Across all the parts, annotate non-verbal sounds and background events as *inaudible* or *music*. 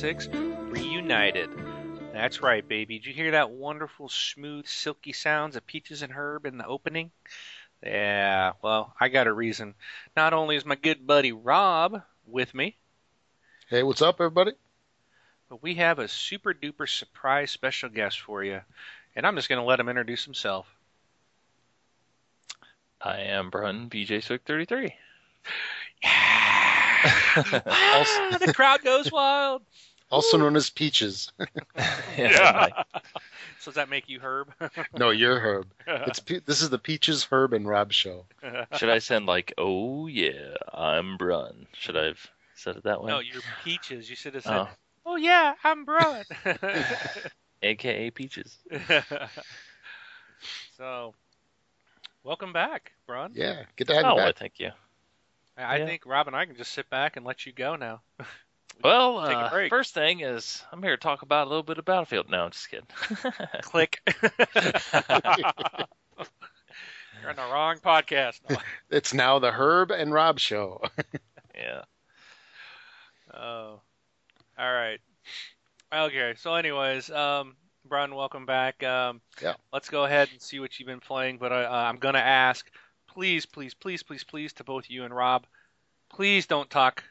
206, Reunited. That's right, baby. Did you hear that wonderful, smooth, silky sounds of Peaches and Herb in the opening? Yeah, well, I got a reason. Not only is my good buddy Rob with me, Hey, what's up, everybody? but we have a super duper surprise special guest for you. And I'm just going to let him introduce himself. I am Brun BJ Swick 33. Yeah. *laughs* Ah, the crowd goes wild. Also known as Peaches. *laughs* *laughs* yeah. *laughs* So does that make you Herb? no, you're Herb. It's Pe- this is the Peaches, Herb, and Rob show. Should I send like, oh yeah, I'm Brun? Should I have said it that way? no, you're Peaches. You should have said, oh, "Oh yeah, I'm Brun." AKA Peaches. so, welcome back, Brun. Yeah, good to have Oh, you well, back. thank you. I I Yeah. think Rob and I can just sit back and let you go now. Well, Take a uh, first thing is I'm here to talk about a little bit of Battlefield. No, I'm just kidding. *laughs* Click. *laughs* You're on the wrong podcast. No. *laughs* It's now the Herb and Rob show. yeah. Oh, all right. Okay. So, anyways, um, Brun, welcome back. Um, Yeah. Let's go ahead and see what you've been playing. But I, uh, I'm gonna ask, please, please, please, please, please, to both you and Rob, please don't talk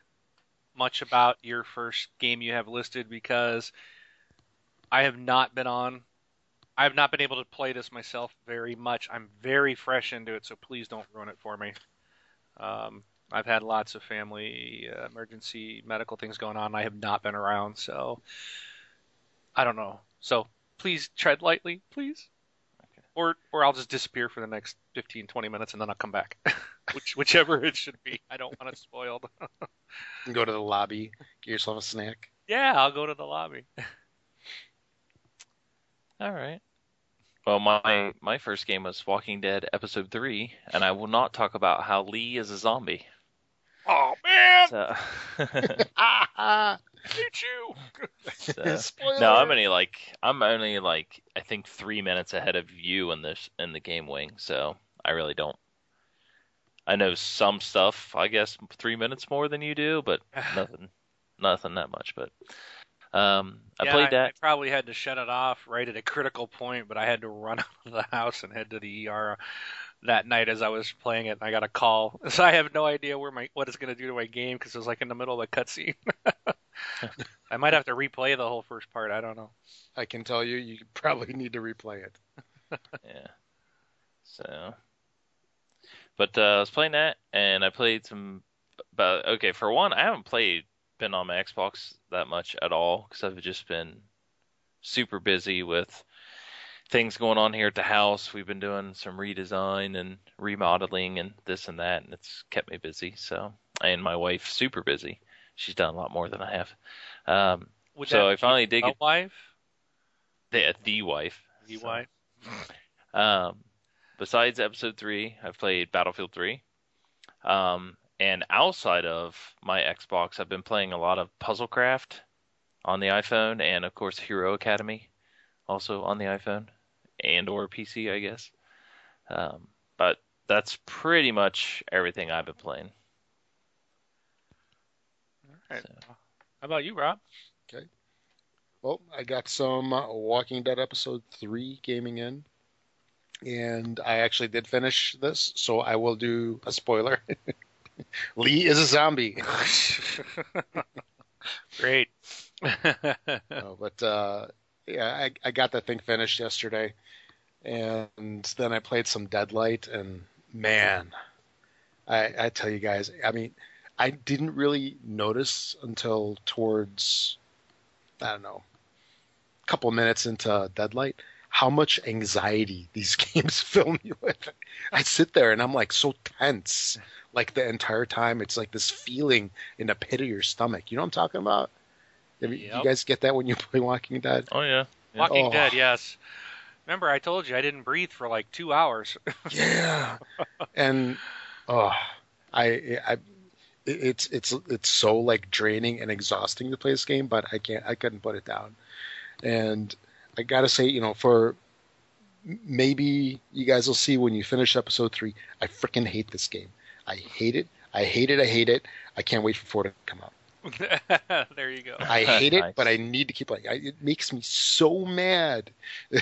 much about your first game you have listed because I have not been on. I have not been able to play this myself very much. I'm very fresh into it, so please don't ruin it for me. Um, I've had lots of family uh, emergency medical things going on. I have not been around, so I don't know. So please tread lightly, please. Or or I'll just disappear for the next 15, 20 minutes and then I'll come back. *laughs* Which whichever it should be. I don't want it spoiled. *laughs* Go to the lobby, get yourself a snack. yeah, I'll go to the lobby. *laughs* All right. Well, my my first game was Walking Dead Episode Three, and I will not talk about how Lee is a zombie. Oh man, So, ah, ah. Hate you. so- *laughs* no, I'm only like I'm only like I think three minutes ahead of you in this in the game wing, so I really don't. I know some stuff, I guess, three minutes more than you do, but *sighs* nothing, nothing that much. But um, I Yeah, played that. I, that. probably had to shut it off right at a critical point, but I had to run *laughs* out of the house and head to the ER that night as I was playing it. And I got a call, *laughs* so I have no idea where my what it's going to do to my game because it was like in the middle of a cutscene. *laughs* I might have to replay the whole first part. I don't know. I can tell you, you *laughs* probably need to replay it. Yeah. So, but uh, I was playing that, and I played some. But okay, for one, I haven't played been on my Xbox that much at all because I've just been super busy with things going on here at the house. We've been doing some redesign and remodeling and this and that, and it's kept me busy. So, and my wife super busy. She's done a lot more than I have. Um, Would so I finally did a get wife, the, the wife. the So- wife. um, besides episode three, I've played Battlefield three. Um, and outside of my Xbox, I've been playing a lot of Puzzlecraft on the iPhone, and of course Hero Academy, also on the iPhone and or PC, I guess. Um, but that's pretty much everything I've been playing. All right. So- How about you, Rob? Okay. Well, I got some uh, Walking Dead episode three gaming in, and I actually did finish this, so I will do a spoiler. *laughs* Lee is a zombie. *laughs* Great. *laughs* No, but uh, yeah, I, I got that thing finished yesterday, and then I played some Deadlight, and man, I, I tell you guys, I mean, I didn't really notice until towards, I don't know, a couple minutes into Deadlight, how much anxiety *laughs* these games fill me with. I sit there and I'm like so tense, like the entire time. It's like this feeling in the pit of your stomach. You know what I'm talking about? Yep. you guys get that when you *laughs* play Walking Dead? Oh yeah. Walking Oh. Dead, yes. Remember, I told you I didn't breathe for like two hours. *laughs* Yeah. and oh, I I it's it's it's so like draining and exhausting to play this game, but I can't I couldn't put it down. And I got to say, you know, for maybe you guys will see when you finish episode 3, I freaking hate this game. I hate it. I hate it. I hate it. I can't wait for 4 to come out. *laughs* there you go. I *laughs* hate it, Nice. but I need to keep playing. I, it makes me so mad. *laughs*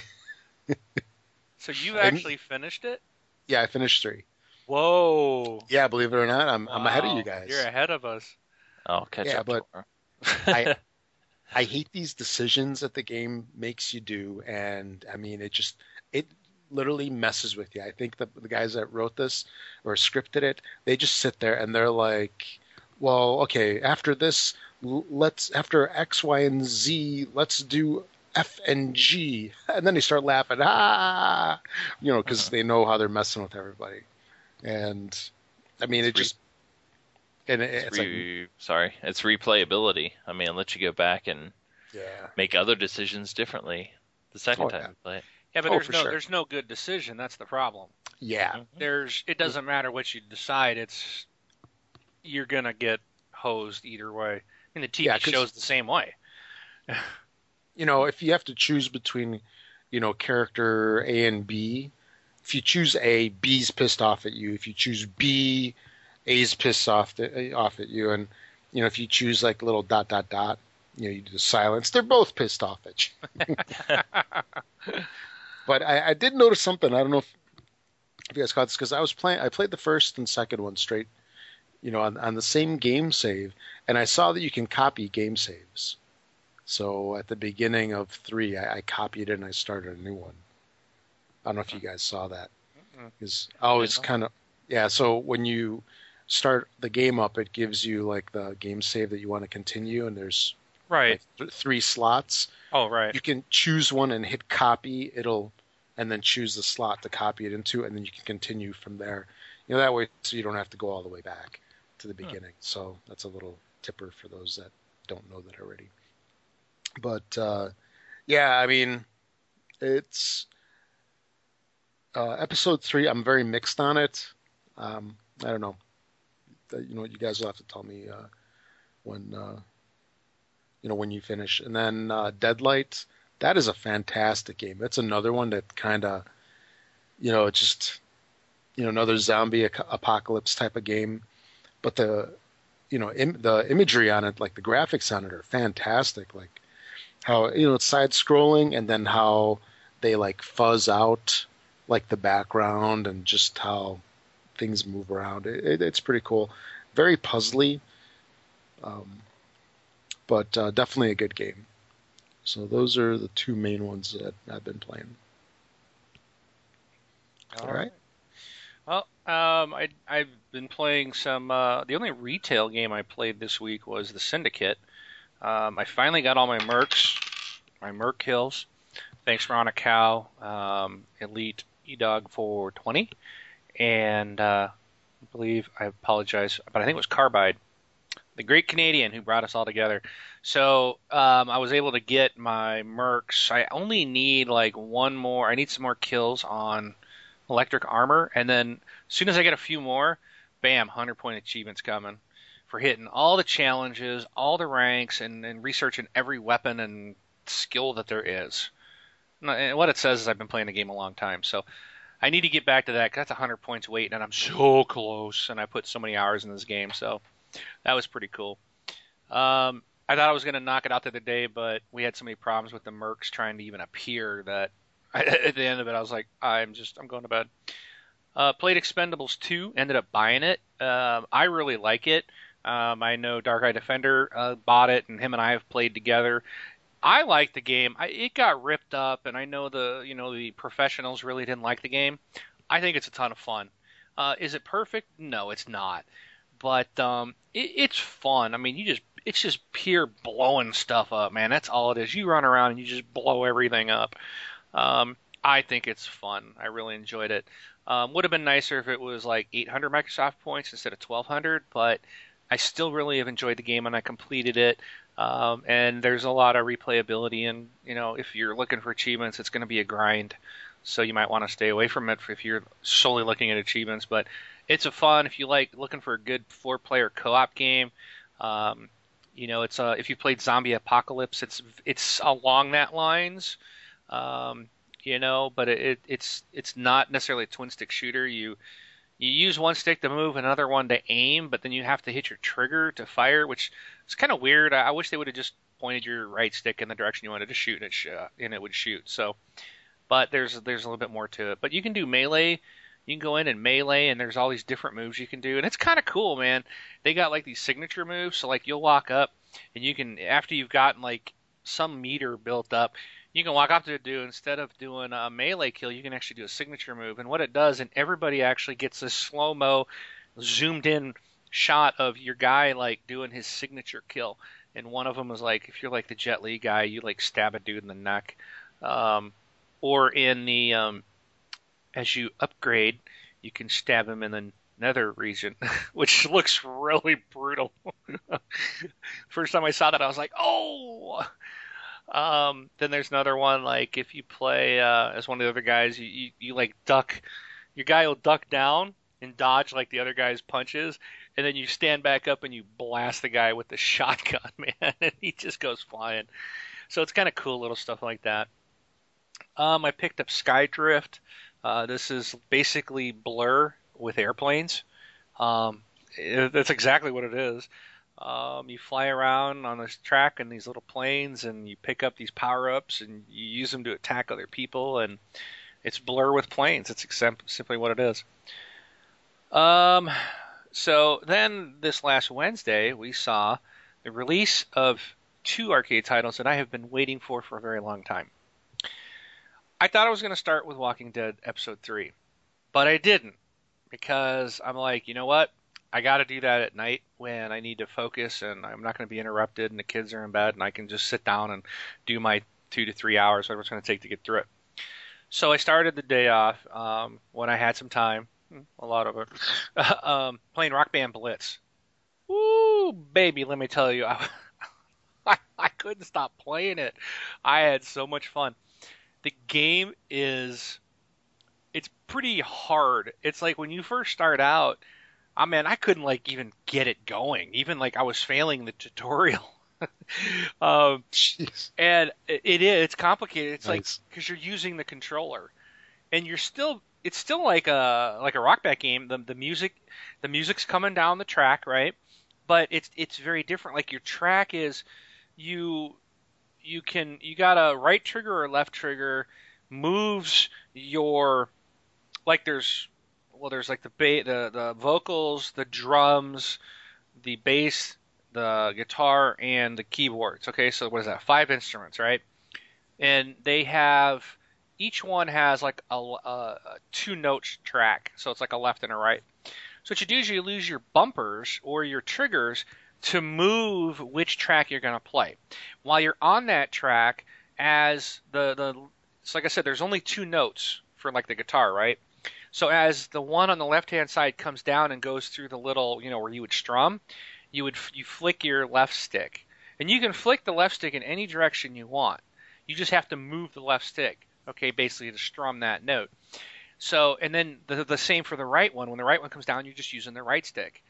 So you And- actually finished it? Yeah, I finished three. Whoa. Yeah, believe it or not, I'm I'm ahead of you guys. You're ahead of us. I'll catch Yeah, up but- I I hate these decisions that the game makes you do, and I mean it just it literally messes with you. I think the the guys that wrote this or scripted it, they just sit there and they're like, well, okay, after this, let's after X, Y, and Z, let's do F and G, *laughs* and then they start laughing, ah, you know, because Uh-huh. they know how they're messing with everybody, and I mean it re- just. And it, It's it's like, sorry, it's replayability. I mean, it lets you go back and yeah, make other decisions differently the second Oh, time yeah. you play it. Yeah, but Oh, there's no sure. there's no good decision. That's the problem. yeah, There's it doesn't matter what you decide. It's you're gonna get hosed either way. I mean, the TV Yeah, show's the same way. *laughs* you know, if you have to choose between, you know, character A and B, if you choose A, B's pissed off at you. If you choose B, A's pissed off the, eh, off at you, and you know, if you choose like little dot dot dot, you know, you do the silence. They're both pissed off at you. *laughs* *laughs* But I, I did notice something. I don't know if, if you guys caught this because I was playing. I played the first and second one straight, you know, on, on the same game save, and I saw that you can copy game saves. So at the beginning of three, I, I copied it and I started a new one. I don't know if you guys saw that. Because I always kind of yeah. So when you start the game up, it gives you like the game save that you want to continue, and there's right. like th- three slots. Oh, right. You can choose one and hit copy. It'll and then choose the slot to copy it into, and then you can continue from there. You know that way, so you don't have to go all the way back to the beginning. So that's a little tipper for those that don't know that already. But uh, yeah, I mean, it's uh, episode three. I'm very mixed on it. Um, I don't know. Uh, You know, you guys will have to tell me uh, when uh, you know when you finish. And then uh, Deadlight. That is a fantastic game. That's another one that kind of, you know, just, you know, another zombie apocalypse type of game. But the, you know, Im- the imagery on it, like the graphics on it, are fantastic. Like how you know it's side scrolling, and then how they like fuzz out like the background and just how things move around. It, it, it's pretty cool. Very puzzly, um, but uh, definitely a good game. So those are the two main ones that I've been playing. All right. Well, um, I I've been playing some. Uh, the only retail game I played this week was the Syndicate. Um, I finally got all my mercs, my merc kills. Thanks, Ron a Cow, um, Elite Edog Dog for twenty, and uh, I believe I apologize, but I think it was Carbide, the great Canadian who brought us all together. So um, I was able to get my mercs. I only need like one more. I need some more kills on electric armor, and then as soon as I get a few more, bam, hundred point achievements coming for hitting all the challenges, all the ranks, and, and researching every weapon and skill that there is. And- what it says is I've been playing the game a long time, so I need to get back to that. Cause that's hundred points waiting, and I'm so close. And I put so many hours in this game, so that was pretty cool. Um, I thought I was going to knock it out the other day, but we had so many problems with the mercs trying to even appear that *laughs* at the end of it, I was like, I'm just, I'm going to bed. Uh, played Expendables 2, ended up buying it. Um, I really like it. Um, I know Dark Eye Defender uh, bought it, and him and I have played together. I like the game. I, it got ripped up, and I know the, you know, the professionals really didn't like the game. I think it's a ton of fun. Uh, is it perfect? No, it's not. But um, it, it's fun. I mean, you just, it's just pure blowing stuff up, man. That's all it is. You run around and you just blow everything up. Um, I think it's fun. I really enjoyed it. Um, would have been nicer if it was like 800 Microsoft points instead of 1200, but I still really have enjoyed the game and I completed it. Um, and there's a lot of replayability, and you know, if you're looking for achievements, it's going to be a grind. So you might want to stay away from it if you're solely looking at achievements. But it's a fun if you like looking for a good four-player co-op game. Um, you know, it's uh, if you played Zombie Apocalypse, it's it's along that lines. Um, you know, but it, it's it's not necessarily a twin stick shooter. You you use one stick to move, another one to aim, but then you have to hit your trigger to fire, which is kind of weird. I, I wish they would have just pointed your right stick in the direction you wanted to shoot, and it sh- uh, and it would shoot. So, but there's there's a little bit more to it. But you can do melee. You can go in and melee, and there's all these different moves you can do, and it's kind of cool, man. They got like these signature moves, so like you'll walk up, and you can after you've gotten like some meter built up, you can walk up to a dude instead of doing a melee kill, you can actually do a signature move. And what it does, and everybody actually gets this slow mo, zoomed in shot of your guy like doing his signature kill. And one of them is like, if you're like the Jet Li guy, you like stab a dude in the neck. Um, or in the um, as you upgrade, you can stab him in the nether region, *laughs* which looks really brutal. *laughs* First time I saw that, I was like, oh. Um, then there's another one like if you play uh, as one of the other guys, you, you, you like duck. Your guy will duck down and dodge like the other guy's punches, and then you stand back up and you blast the guy with the *laughs* shotgun, man, and he just goes flying. So it's kind of cool little stuff like that. Um, I picked up Skydrift. Uh, this is basically Blur with airplanes. Um, it, that's exactly what it is. Um, you fly around on this track in these little planes, and you pick up these power ups, and you use them to attack other people. And it's Blur with planes. It's simply what it is. Um, so then this last Wednesday, we saw the release of two arcade titles that I have been waiting for for a very long time. I thought I was going to start with Walking Dead Episode 3, but I didn't because I'm like, you know what? I got to do that at night when I need to focus and I'm not going to be interrupted and the kids are in bed and I can just sit down and do my two to three hours, whatever it's going to take to get through it. So I started the day off um, when I had some time, hmm, a lot of it, *laughs* um, playing Rock Band Blitz. Woo, baby, let me tell you, I, *laughs* I, I couldn't stop playing it. I had so much fun. The game is, it's pretty hard. It's like when you first start out I mean, I couldn't like even get it going. Even like I was failing the tutorial. *laughs* um, Jeez. and it, it is it's complicated. It's nice. like because you're using the controller, and you're still it's still like a like a rock band game. The the music the music's coming down the track, right? But it's it's very different. Like your track is you you can you got a right trigger or left trigger moves your like there's well, there's like the ba- the the vocals, the drums, the bass, the guitar, and the keyboards. Okay, so what is that? Five instruments, right? And they have each one has like a, a, a two note track, so it's like a left and a right. So what you do is you lose your bumpers or your triggers to move which track you're going to play. While you're on that track, as the the so like I said, there's only two notes for like the guitar, right? So as the one on the left hand side comes down and goes through the little, you know, where you would strum, you would you flick your left stick, and you can flick the left stick in any direction you want. You just have to move the left stick, okay, basically to strum that note. So and then the the same for the right one. When the right one comes down, you're just using the right stick.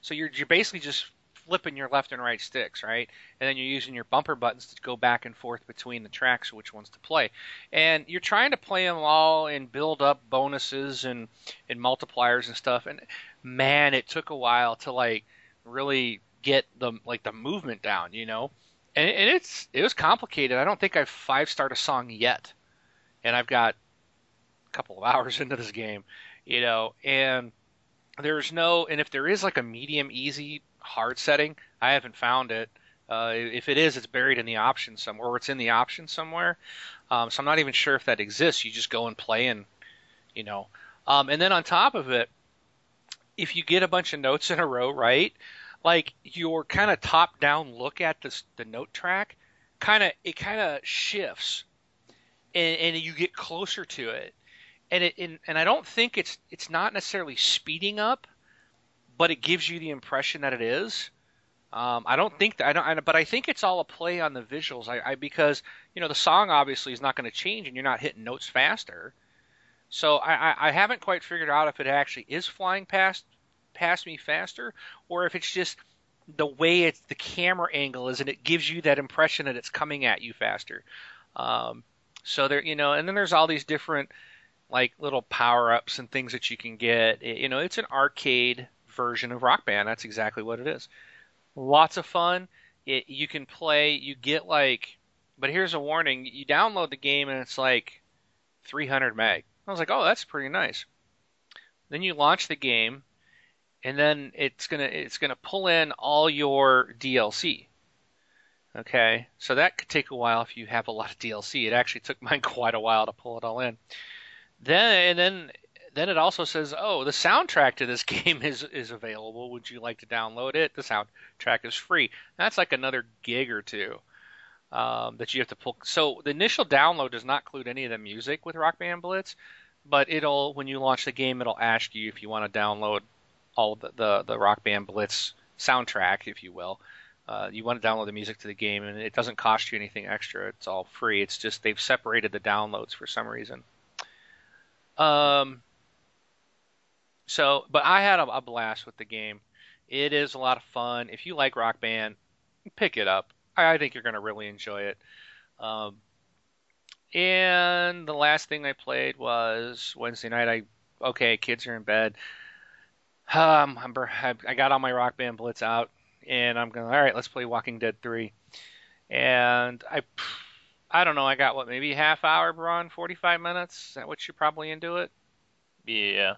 So you're you're basically just flipping your left and right sticks, right? And then you're using your bumper buttons to go back and forth between the tracks, which ones to play. And you're trying to play them all and build up bonuses and, and multipliers and stuff. And man, it took a while to like really get the like the movement down, you know. And, and it's it was complicated. I don't think I've five starred a song yet, and I've got a couple of *laughs* hours into this game, you know. And there's no, and if there is like a medium easy hard setting. I haven't found it. Uh, if it is, it's buried in the options somewhere, or it's in the options somewhere. Um, so I'm not even sure if that exists. You just go and play, and you know. Um, and then on top of it, if you get a bunch of notes in a row, right? Like your kind of top-down look at this, the note track, kind of it kind of shifts, and, and you get closer to it. And it and, and I don't think it's it's not necessarily speeding up but it gives you the impression that it is. Um, I don't think that I don't, I, but I think it's all a play on the visuals. I, I because you know the song obviously is not going to change, and you're not hitting notes faster. So I, I haven't quite figured out if it actually is flying past past me faster, or if it's just the way it's the camera angle is, and it gives you that impression that it's coming at you faster. Um, so there, you know, and then there's all these different like little power ups and things that you can get. It, you know, it's an arcade version of Rock Band. That's exactly what it is. Lots of fun. It, you can play. You get like, but here's a warning: you download the game and it's like 300 meg. I was like, oh, that's pretty nice. Then you launch the game, and then it's gonna it's gonna pull in all your DLC. Okay, so that could take a while if you have a lot of DLC. It actually took *laughs* mine quite a while to pull it all in. Then and then then it also says, oh, the soundtrack to this *laughs* game is is available. Would you like to download it? The soundtrack is free. That's like another gig or two um, that you have to pull. So the initial download does not include any of the music with Rock Band Blitz, but it'll when you launch the game, it'll ask you if you want to download all the, the the Rock Band Blitz soundtrack, if you will. Uh, you want to download the music to the game, and it doesn't cost you anything extra. It's all free. It's just they've separated the downloads for some reason. Um. So, but I had a, a blast with the game. It is a lot of fun. If you like Rock Band, pick it up. I, I think you're going to really enjoy it. Um, and the last thing I played was Wednesday night. I okay, kids are in bed. Um, I'm, I got all my Rock Band Blitz out, and I'm going. All right, let's play Walking Dead three. And I, I don't know. I got what maybe half hour, Braun, forty five minutes. Is that what you're probably into it? Yeah.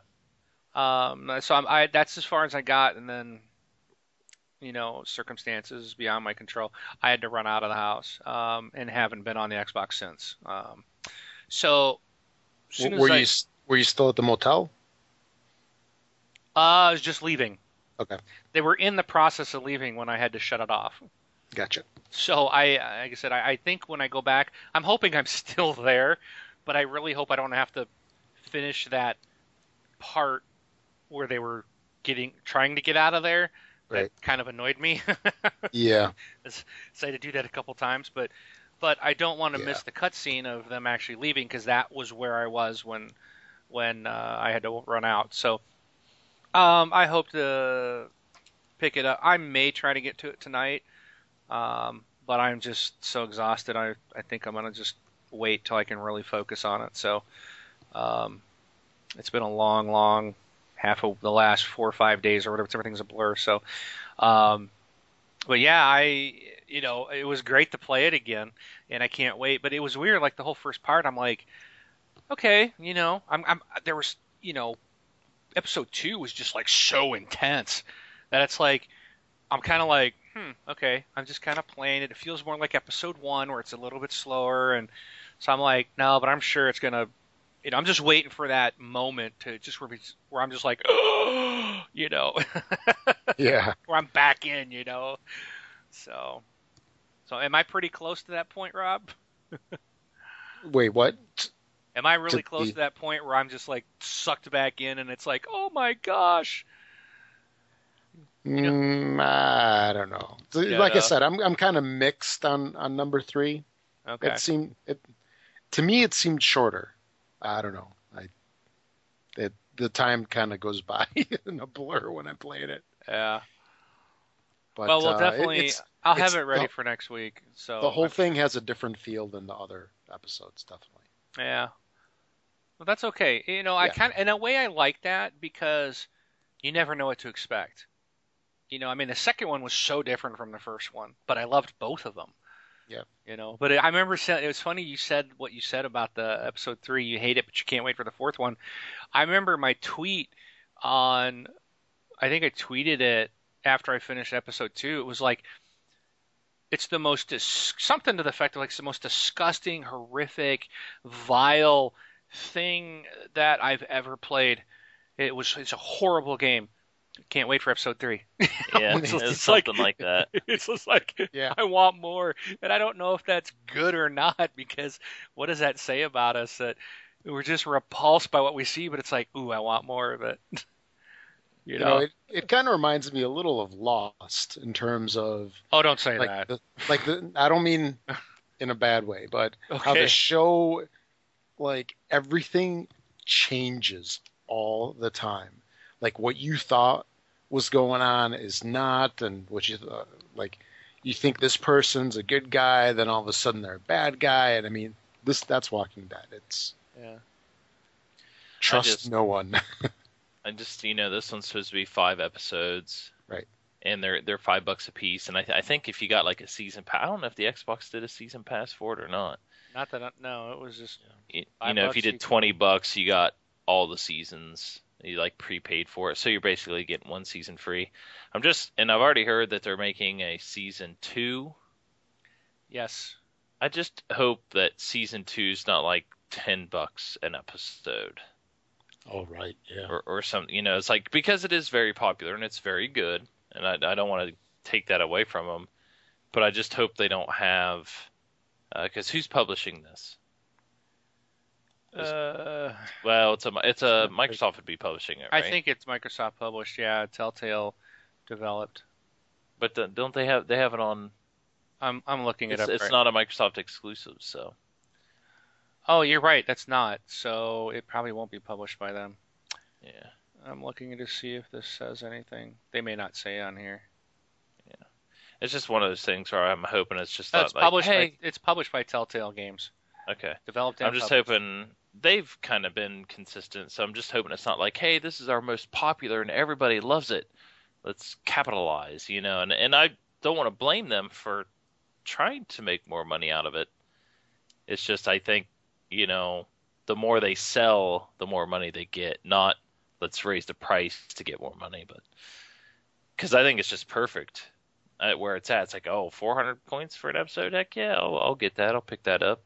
Um. So I'm. I that's as far as I got, and then you know, circumstances beyond my control, I had to run out of the house um, and haven't been on the Xbox since. Um, so, were I, you were you still at the motel? Uh, I was just leaving. Okay. They were in the process of leaving when I had to shut it off. Gotcha. So I, like I said, I, I think when I go back, I'm hoping I'm *laughs* still there, but I really hope I don't have to finish that part where they were getting trying to get out of there Right. That kind of annoyed me. *laughs* yeah. So I had to do that a couple times, but but I don't want to Yeah. miss the cutscene of them actually leaving because that was where I was when when uh, I had to run out. So um, I hope to pick it up. I may try to get to it tonight, um, but I'm just so exhausted. I I think I'm gonna just wait till I can really focus on it. So um, it's been a long, long half of the last four or five days or whatever. Everything's a blur. So, um, but yeah, I you know it was great to play it again, and I can't wait. But it was weird. Like the whole first part, I'm like, okay, you know, I'm, I'm there was you know, episode two was just like so intense that it's like I'm kind of like, hmm, okay, I'm just kind of playing it. It feels more like episode one where it's a little bit slower, and so I'm like, no, but I'm sure it's gonna you know, I'm just waiting for that moment to just where, where I'm just like, oh, *gasps* you know, *laughs* Yeah. where I'm back in, you know. So, so am I pretty close to that point, Rob? *laughs* Wait, what? Am I really To close to that point where I'm just like sucked back in, and it's like, oh my gosh, know- Mm, I don't know. Yeah, like I said, I'm I'm kind of mixed on on number three. okay, It seemed it to me it seemed shorter. I don't know. I it the time kind of goes *laughs* by in a blur when I'm playing it. yeah. But well, we'll uh, definitely. it's, I'll have it ready the- for next week. So the whole I'm- thing has a different feel than the other episodes, definitely. Yeah. Well, that's okay. You know, I Yeah. kind of, in a way, I like that because you never know what to expect. You know, I mean, the second one was so different from the first one, but I loved both of them. Yeah. You know, but I remember it was funny. You said what you said about the episode three. You hate it, but you can't wait for the fourth one. I remember my tweet on. I think I tweeted it after I finished episode two. It was like, it's the most dis- something to the effect of like it's the most disgusting, horrific, vile thing that I've ever played. It was it's a horrible game. Can't wait for episode three. *laughs* Yeah, It's it's, something like- like that. *laughs* it's just like Yeah. I want more, and I don't know if that's good or not because what does that say about us that we're just repulsed by what we see, but it's like, ooh, I want more of it. *laughs* you You know? know, it, it kind of reminds me a little of Lost in terms of oh, don't say like that. the, like the I don't mean in a bad way, but how the show like everything changes all the time. Like what you thought was going on is not, and what you thought, like you think this person's a good guy, then all of a sudden they're a bad guy, and I mean this that's Walking Dead. It's Yeah. Trust just- no one. *laughs* I just you know this one's supposed to be five episodes, Right. And they're they're five bucks a piece. And I th- I think if you got like a season pass, I don't know if the Xbox did a season pass for it or not. Not that I, no, it was just You, you know, if bucks you you did can- twenty bucks, you got all the seasons. You like prepaid for it, so you're basically getting one season free. I'm just, and I've already heard that they're making a season two. yes. I just hope that season two's not like ten bucks an episode. oh right, yeah. or, or something. You know, it's like because it is very popular and it's very good, and I, I don't want to take that away from them, but I just hope they don't have uh, because who's publishing this? Uh, Well, it's a it's a Microsoft would be publishing it, I think it's Microsoft published. Yeah, Telltale developed. but the, don't they have they have it on? I'm I'm looking it It's, up. it's right- not a Microsoft exclusive, so Oh, you're right. That's not. So it probably won't be published by them. yeah. I'm looking to see if this says anything. They may not say on here. Yeah. It's just one of those things where I'm hoping it's just No, not it's like, published. hey, By, it's published by Telltale Games. okay. Developed. I'm just published. hoping they've kind of been consistent, so I'm just hoping it's not like, hey, this is our most popular and everybody loves it. Let's capitalize, you know. And and I don't want to blame them for trying to make more money out of it. It's just I think, you know, the more they sell, the more money they get. Not let's raise the price to get more money, but because I think it's just perfect at where it's at. It's like, oh, 400 points for an episode. Heck yeah, I'll, I'll get that. I'll pick that up.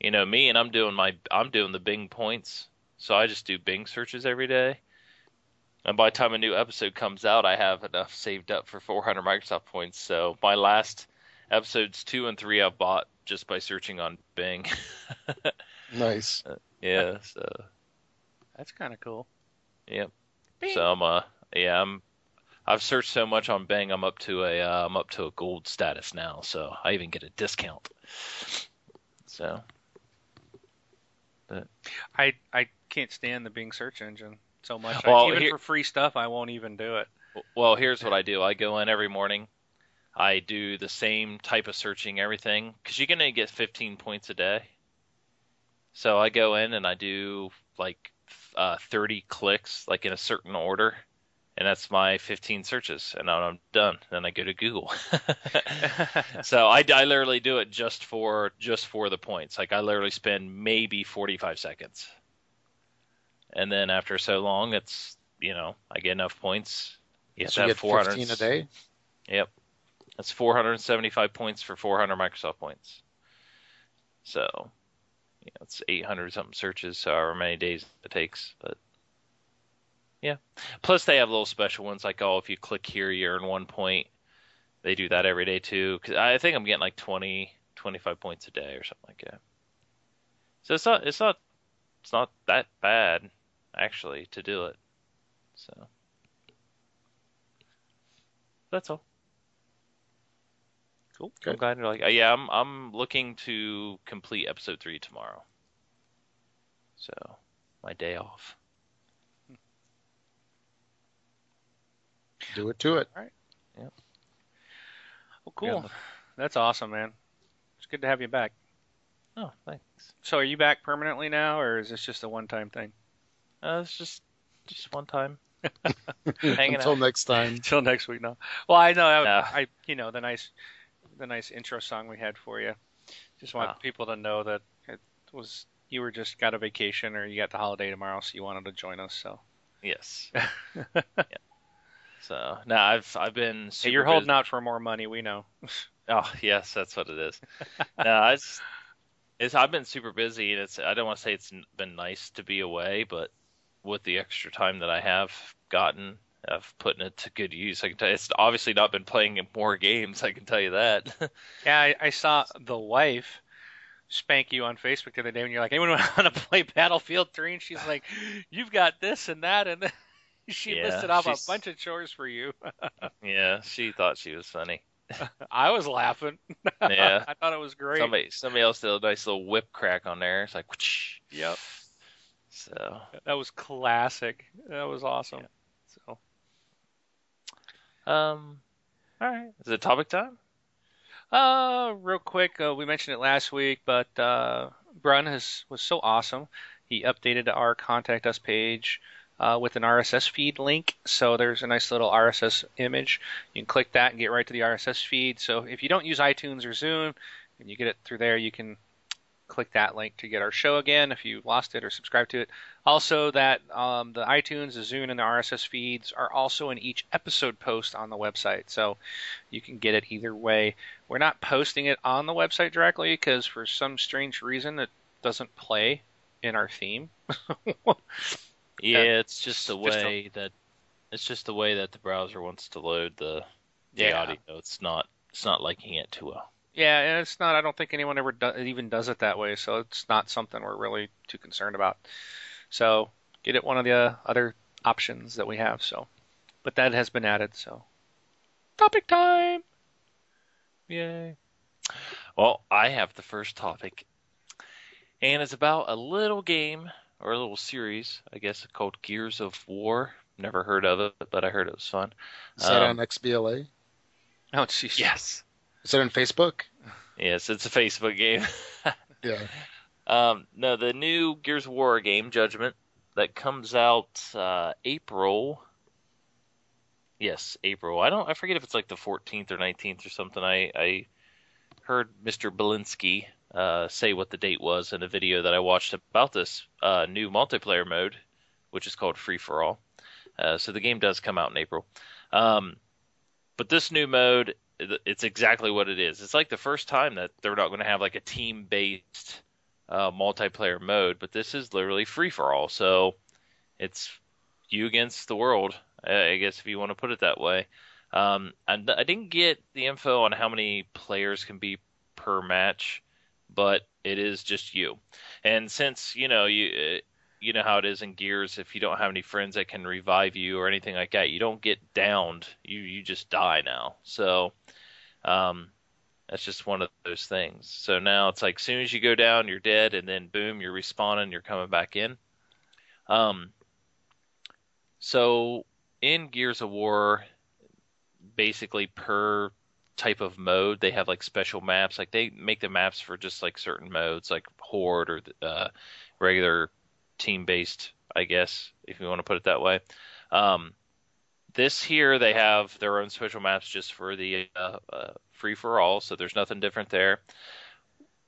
You know me, and I'm doing my I'm doing the Bing points, so I just do Bing searches every day. And by the time a new episode comes out, I have enough saved up for 400 Microsoft points. So my last episodes two and three I've bought just by searching on Bing. *laughs* Nice. yeah, so That's kind of cool. Yep. So I'm uh yeah I'm I've searched so much on Bing I'm up to a uh, I'm up to a gold status now so I even get a discount. So I I can't stand the Bing search engine so much. Well, I, even here- for free stuff, I won't even do it. well here's what I do I go in every morning I do the same type of searching everything cuz you're going to get 15 points a day. So I go in and I do like uh, 30 clicks like in a certain order and that's my 15 searches and I'm done then I go to Google. *laughs* so I, I literally do it just for just for the points. Like I literally spend maybe 45 seconds, and then after so long, it's you know I get enough points. You have so you have get 400 15 a day. Yep, that's 475 points for 400 Microsoft points. So, you know, it's 800 something searches, so however many days it takes. But yeah, plus they have little special ones like oh, if you click here, you earn one point. They do that every day too. Cause I think I'm getting like 20, 25 points a day or something like that. So it's not, it's not, it's not that bad actually to do it. So that's all. Cool. I'm glad you're like, yeah, I'm I'm looking to complete episode three tomorrow. So my day off. Do it to it. All right. Yep. Well, cool. Yeah. That's awesome, man. It's good to have you back. Oh, thanks. So, are you back permanently now, or is this just a one-time thing? Uh, it's just just one time. *laughs* Hanging Until out. next time. Until next week, no. Well, I know, I, Yeah. I, you know, the nice, the nice intro song we had for you. Just want Ah. people to know that it was you were just got a vacation or you got the holiday tomorrow, so you wanted to join us. So, Yes. *laughs* yeah. So now I've I've been. hey, you're holding busy. out for more money. We know. *laughs* Oh yes, that's what it is. *laughs* no, it's, it's I've been super busy, and it's I don't want to say it's been nice to be away, but with the extra time that I have gotten, I've put it to good use. I can tell you, it's obviously not been playing more games. I can tell you that. *laughs* Yeah, I, I saw the wife spank you on Facebook the other day when you're like, anyone want to play Battlefield 3? And she's like, you've got this and that. And she Yeah, listed off a bunch of chores for you. *laughs* yeah, she thought she was funny. *laughs* I was laughing. *laughs* Yeah. I thought it was great. Somebody somebody else did a nice little whip crack on there. It's like, whoosh. Yep. So That was classic. That was awesome. So, um, all right, is it topic time? uh, real quick, uh, we mentioned it last week, but uh, Brun has was so awesome. he updated our contact us page uh, with an RSS feed link. So there's a nice little RSS image. You can click that and get right to the RSS feed. So if you don't use iTunes or Zune and you get it through there, you can click that link to get our show again if you lost it or subscribe to it. Also, that um, the iTunes, the Zune, and the RSS feeds are also in each episode post on the website, so you can get it either way. We're not posting it on the website directly because for some strange reason it doesn't play in our theme. *laughs* yeah, it's just the way just a... that it's just the way that the browser wants to load the the yeah. audio. It's not it's not liking it too well. Yeah, and it's not. I don't think anyone ever do, even does it that way, so it's not something we're really too concerned about. So get it one of the uh, other options that we have. So, but that has been added. So, topic time. Yay! Well, I have the first topic, and it's about a little game or a little series, I guess, called Gears of War. Never heard of it, but I heard it was fun. Is that um, on XBLA? Oh, jeez. Yes. Is that on Facebook? Yes, it's a Facebook game. *laughs* yeah. Um, no, the new Gears of War game, Judgment, that comes out uh, April. Yes, April. I don't. I forget if it's like the 14th or 19th or something. I I heard Mr. Bleszinski uh, say what the date was in a video that I watched about this uh, new multiplayer mode, which is called Free for All. Uh, so the game does come out in April. Um, but this new mode it's exactly what it is. It's like the first time that they're not going to have like a team based uh, multiplayer mode, but this is literally free for all. So it's you against the world, I guess if you want to put it that way. Um, I didn't get the info on how many players can be per match, but it is just you. And since you know you you know how it is in Gears. If you don't have any friends that can revive you or anything like that, you don't get downed. You you just die now. So, um, that's just one of those things. So now it's like, as soon as you go down, you're dead, and then boom, you're respawning, you're coming back in. Um, so in Gears of War, basically per type of mode, they have like special maps. Like they make the maps for just like certain modes, like Horde or uh, regular team based, I guess, if you want to put it that way. Um, this here, they have their own special maps just for the uh, uh, free for all, so there's nothing different there.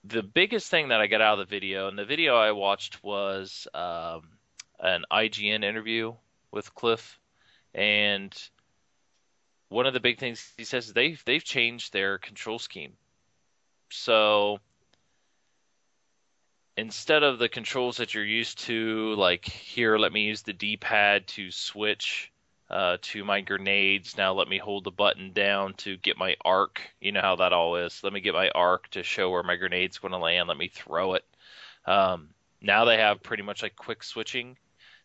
The biggest thing that I got out of the video, and the video I watched was um, an IGN interview with Cliff, and one of the big things he says is they've they've changed their control scheme. So instead of the controls that you're used to, like here, let me use the D-pad to switch uh, to my grenades. Now let me hold the button down to get my arc. You know how that all is. Let me get my arc to show where my grenade's going to land. Let me throw it. Um, now they have pretty much like quick switching.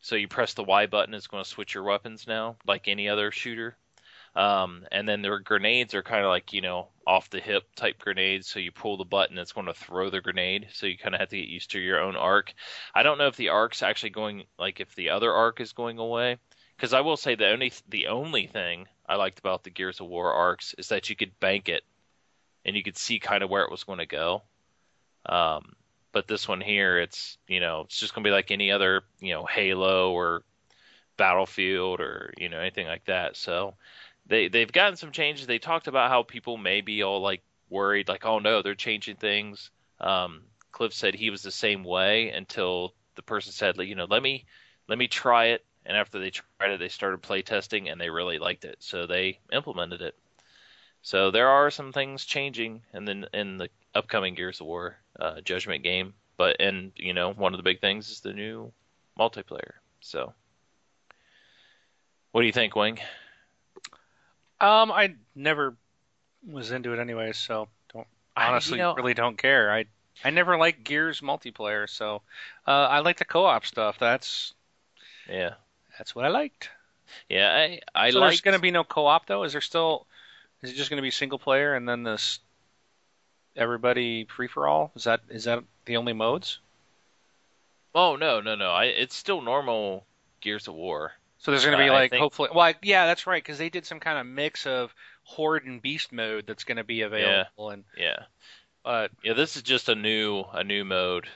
So you press the Y button, it's going to switch your weapons now, like any other shooter. Um, and then their grenades are kind of like, you know, off the hip type grenades. So you pull the button, it's going to throw the grenade. So you kind of have to get used to your own arc. I don't know if the arc's actually going, like if the other arc is going away. Because I will say the only the only thing I liked about the Gears of War arcs is that you could bank it, and you could see kind of where it was going to go. Um, but this one here, it's you know it's just going to be like any other you know Halo or Battlefield or you know anything like that. So they they've gotten some changes. They talked about how people may be all like worried, like oh no, they're changing things. Um, Cliff said he was the same way until the person said, you know, let me let me try it. And after they tried it, they started play testing and they really liked it, so they implemented it. So there are some things changing in the in the upcoming Gears of War uh, Judgment game, but and you know one of the big things is the new multiplayer. So, what do you think, Wing? Um, I never was into it anyway, so don't honestly I, you know, really don't care. I I never liked Gears multiplayer, so uh, I like the co-op stuff. That's yeah, that's what I liked. Yeah, I I so liked... there's going to be no co-op though. Is there still? Is it just going to be single player and then this everybody free for all? Is that is that the only modes? Oh no no no! I it's still normal Gears of War. So there's going to be uh, like think... hopefully, well, yeah, that's right, because they did some kind of mix of horde and beast mode that's going to be available, yeah. and yeah, uh, yeah, this is just a new a new mode.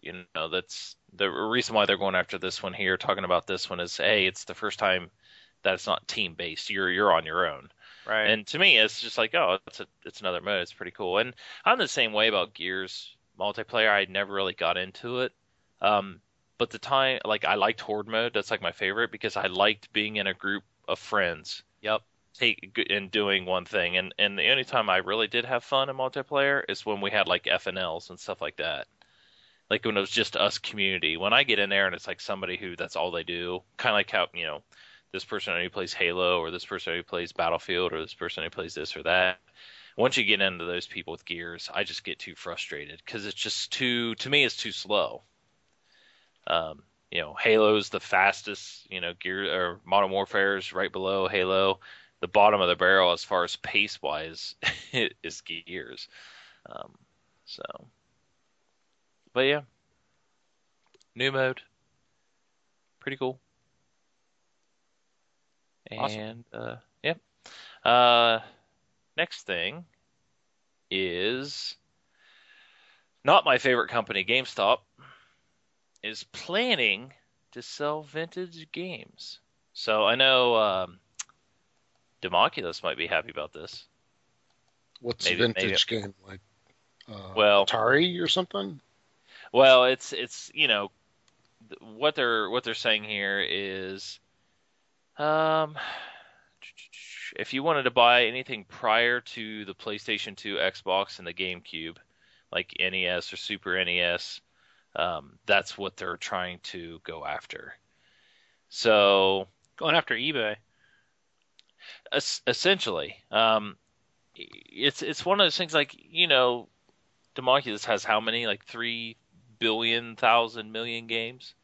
You know, that's the reason why they're going after this one here, talking about this one is, hey, it's the first time that it's not team based. You're you're on your own. Right. And to me, it's just like, oh, it's a, it's another mode. It's pretty cool. And I'm the same way about Gears multiplayer. I never really got into it. Um, but the time, like, I liked Horde mode. That's like my favorite because I liked being in a group of friends. Yep. Take and doing one thing. And and the only time I really did have fun in multiplayer is when we had like FNLs and stuff like that. Like when it was just us community. When I get in there and it's like somebody who that's all they do, kind of like how you know this person only plays Halo, or this person only plays Battlefield, or this person only plays this or that. Once you get into those people with gears, I just get too frustrated because it's just too. To me, it's too slow. Um, you know, Halo's the fastest. You know, gear or Modern Warfare is right below Halo. The bottom of the barrel, as far as pace wise, *laughs* is Gears. Um, so, but yeah, new mode, pretty cool. Awesome. And uh, yeah. Uh, next thing is not my favorite company, GameStop, is planning to sell vintage games. So I know um, Democulus might be happy about this. What's Maybe- a vintage game like? Uh, Well- Atari or something? Well, it's it's you know what they're what they're saying here is um if you wanted to buy anything prior to the PlayStation 2, Xbox, and the GameCube, like NES or Super NES, um, that's what they're trying to go after. So Going after eBay. es- essentially, um, it's it's one of those things like you know, Democulus has how many like three billion thousand million games,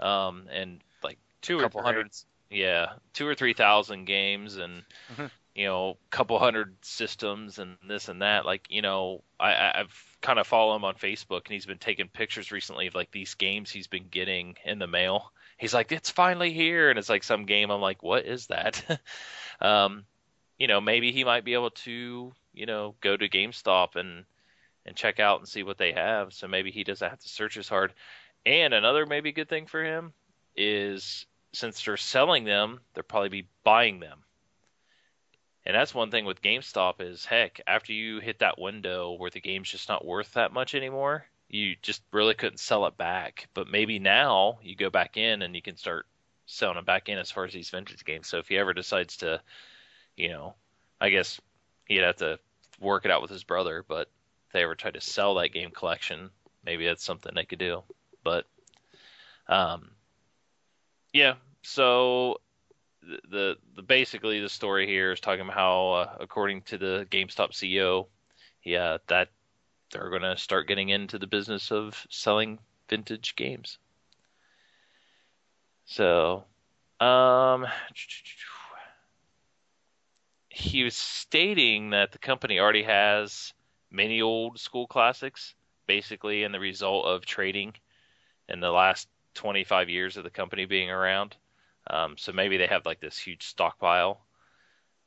um, and like Two a or couple three. hundred, yeah, two or three thousand games, and Mhm. you know, a couple hundred systems and this and that. Like you know, I- I've kind of follow him on Facebook, and he's been taking pictures recently of like these games he's been getting in the mail. He's like, it's finally here, and it's like some game. I'm like, what is that? *laughs* um, you know, maybe he might be able to, you know, go to GameStop and and check out and see what they have. So maybe he doesn't have to search as hard. And another maybe good thing for him is since they're selling them, they'll probably be buying them. And that's one thing with GameStop is heck, after you hit that window where the game's just not worth that much anymore, you just really couldn't sell it back. But maybe now you go back in and you can start selling them back in as far as these vintage games. So if he ever decides to, you know, I guess he'd have to work it out with his brother, but if they ever try to sell that game collection, maybe that's something they could do. But um yeah, so the, the basically the story here is talking about how uh, according to the GameStop CEO, yeah, that they're going to start getting into the business of selling vintage games. So, um he was stating that the company already has many old school classics, basically in the result of trading in the last 25 years of the company being around. Um, so maybe they have like this huge stockpile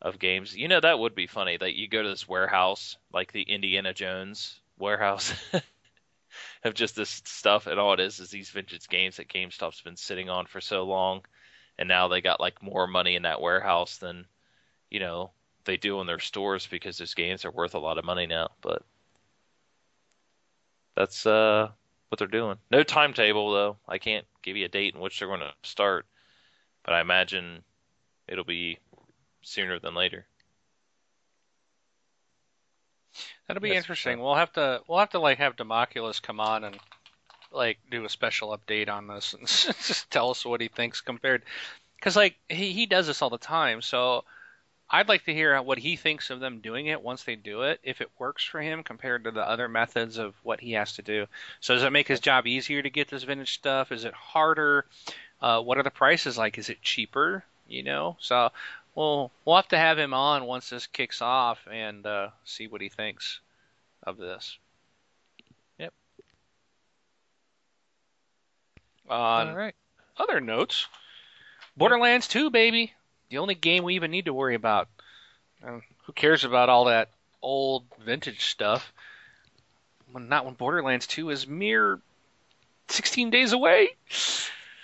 of games. You know, that would be funny. That you go to this warehouse, like the Indiana Jones warehouse, *laughs* of just this stuff, and all it is is these vintage games that GameStop's been sitting on for so long, and now they got like more money in that warehouse than, you know, they do in their stores because those games are worth a lot of money now. But that's uh what they're doing. No timetable though. I can't give you a date in which they're going to start, but I imagine it'll be sooner than later. That'll be Yes, interesting. We'll have to we'll have to like have Democulus come on and like do a special update on this and *laughs* just tell us what he thinks compared because like he he does this all the time. So I'd like to hear what he thinks of them doing it once they do it, if it works for him compared to the other methods of what he has to do. So does it make his job easier to get this vintage stuff? Is it harder? Uh, what are the prices like? Is it cheaper? You know, so we'll we'll have to have him on once this kicks off and uh, see what he thinks of this. Yep. On All right. other notes, Borderlands 2, baby, the only game we even need to worry about. Uh, who cares about all that old vintage stuff? When not when Borderlands 2 is mere 16 days away.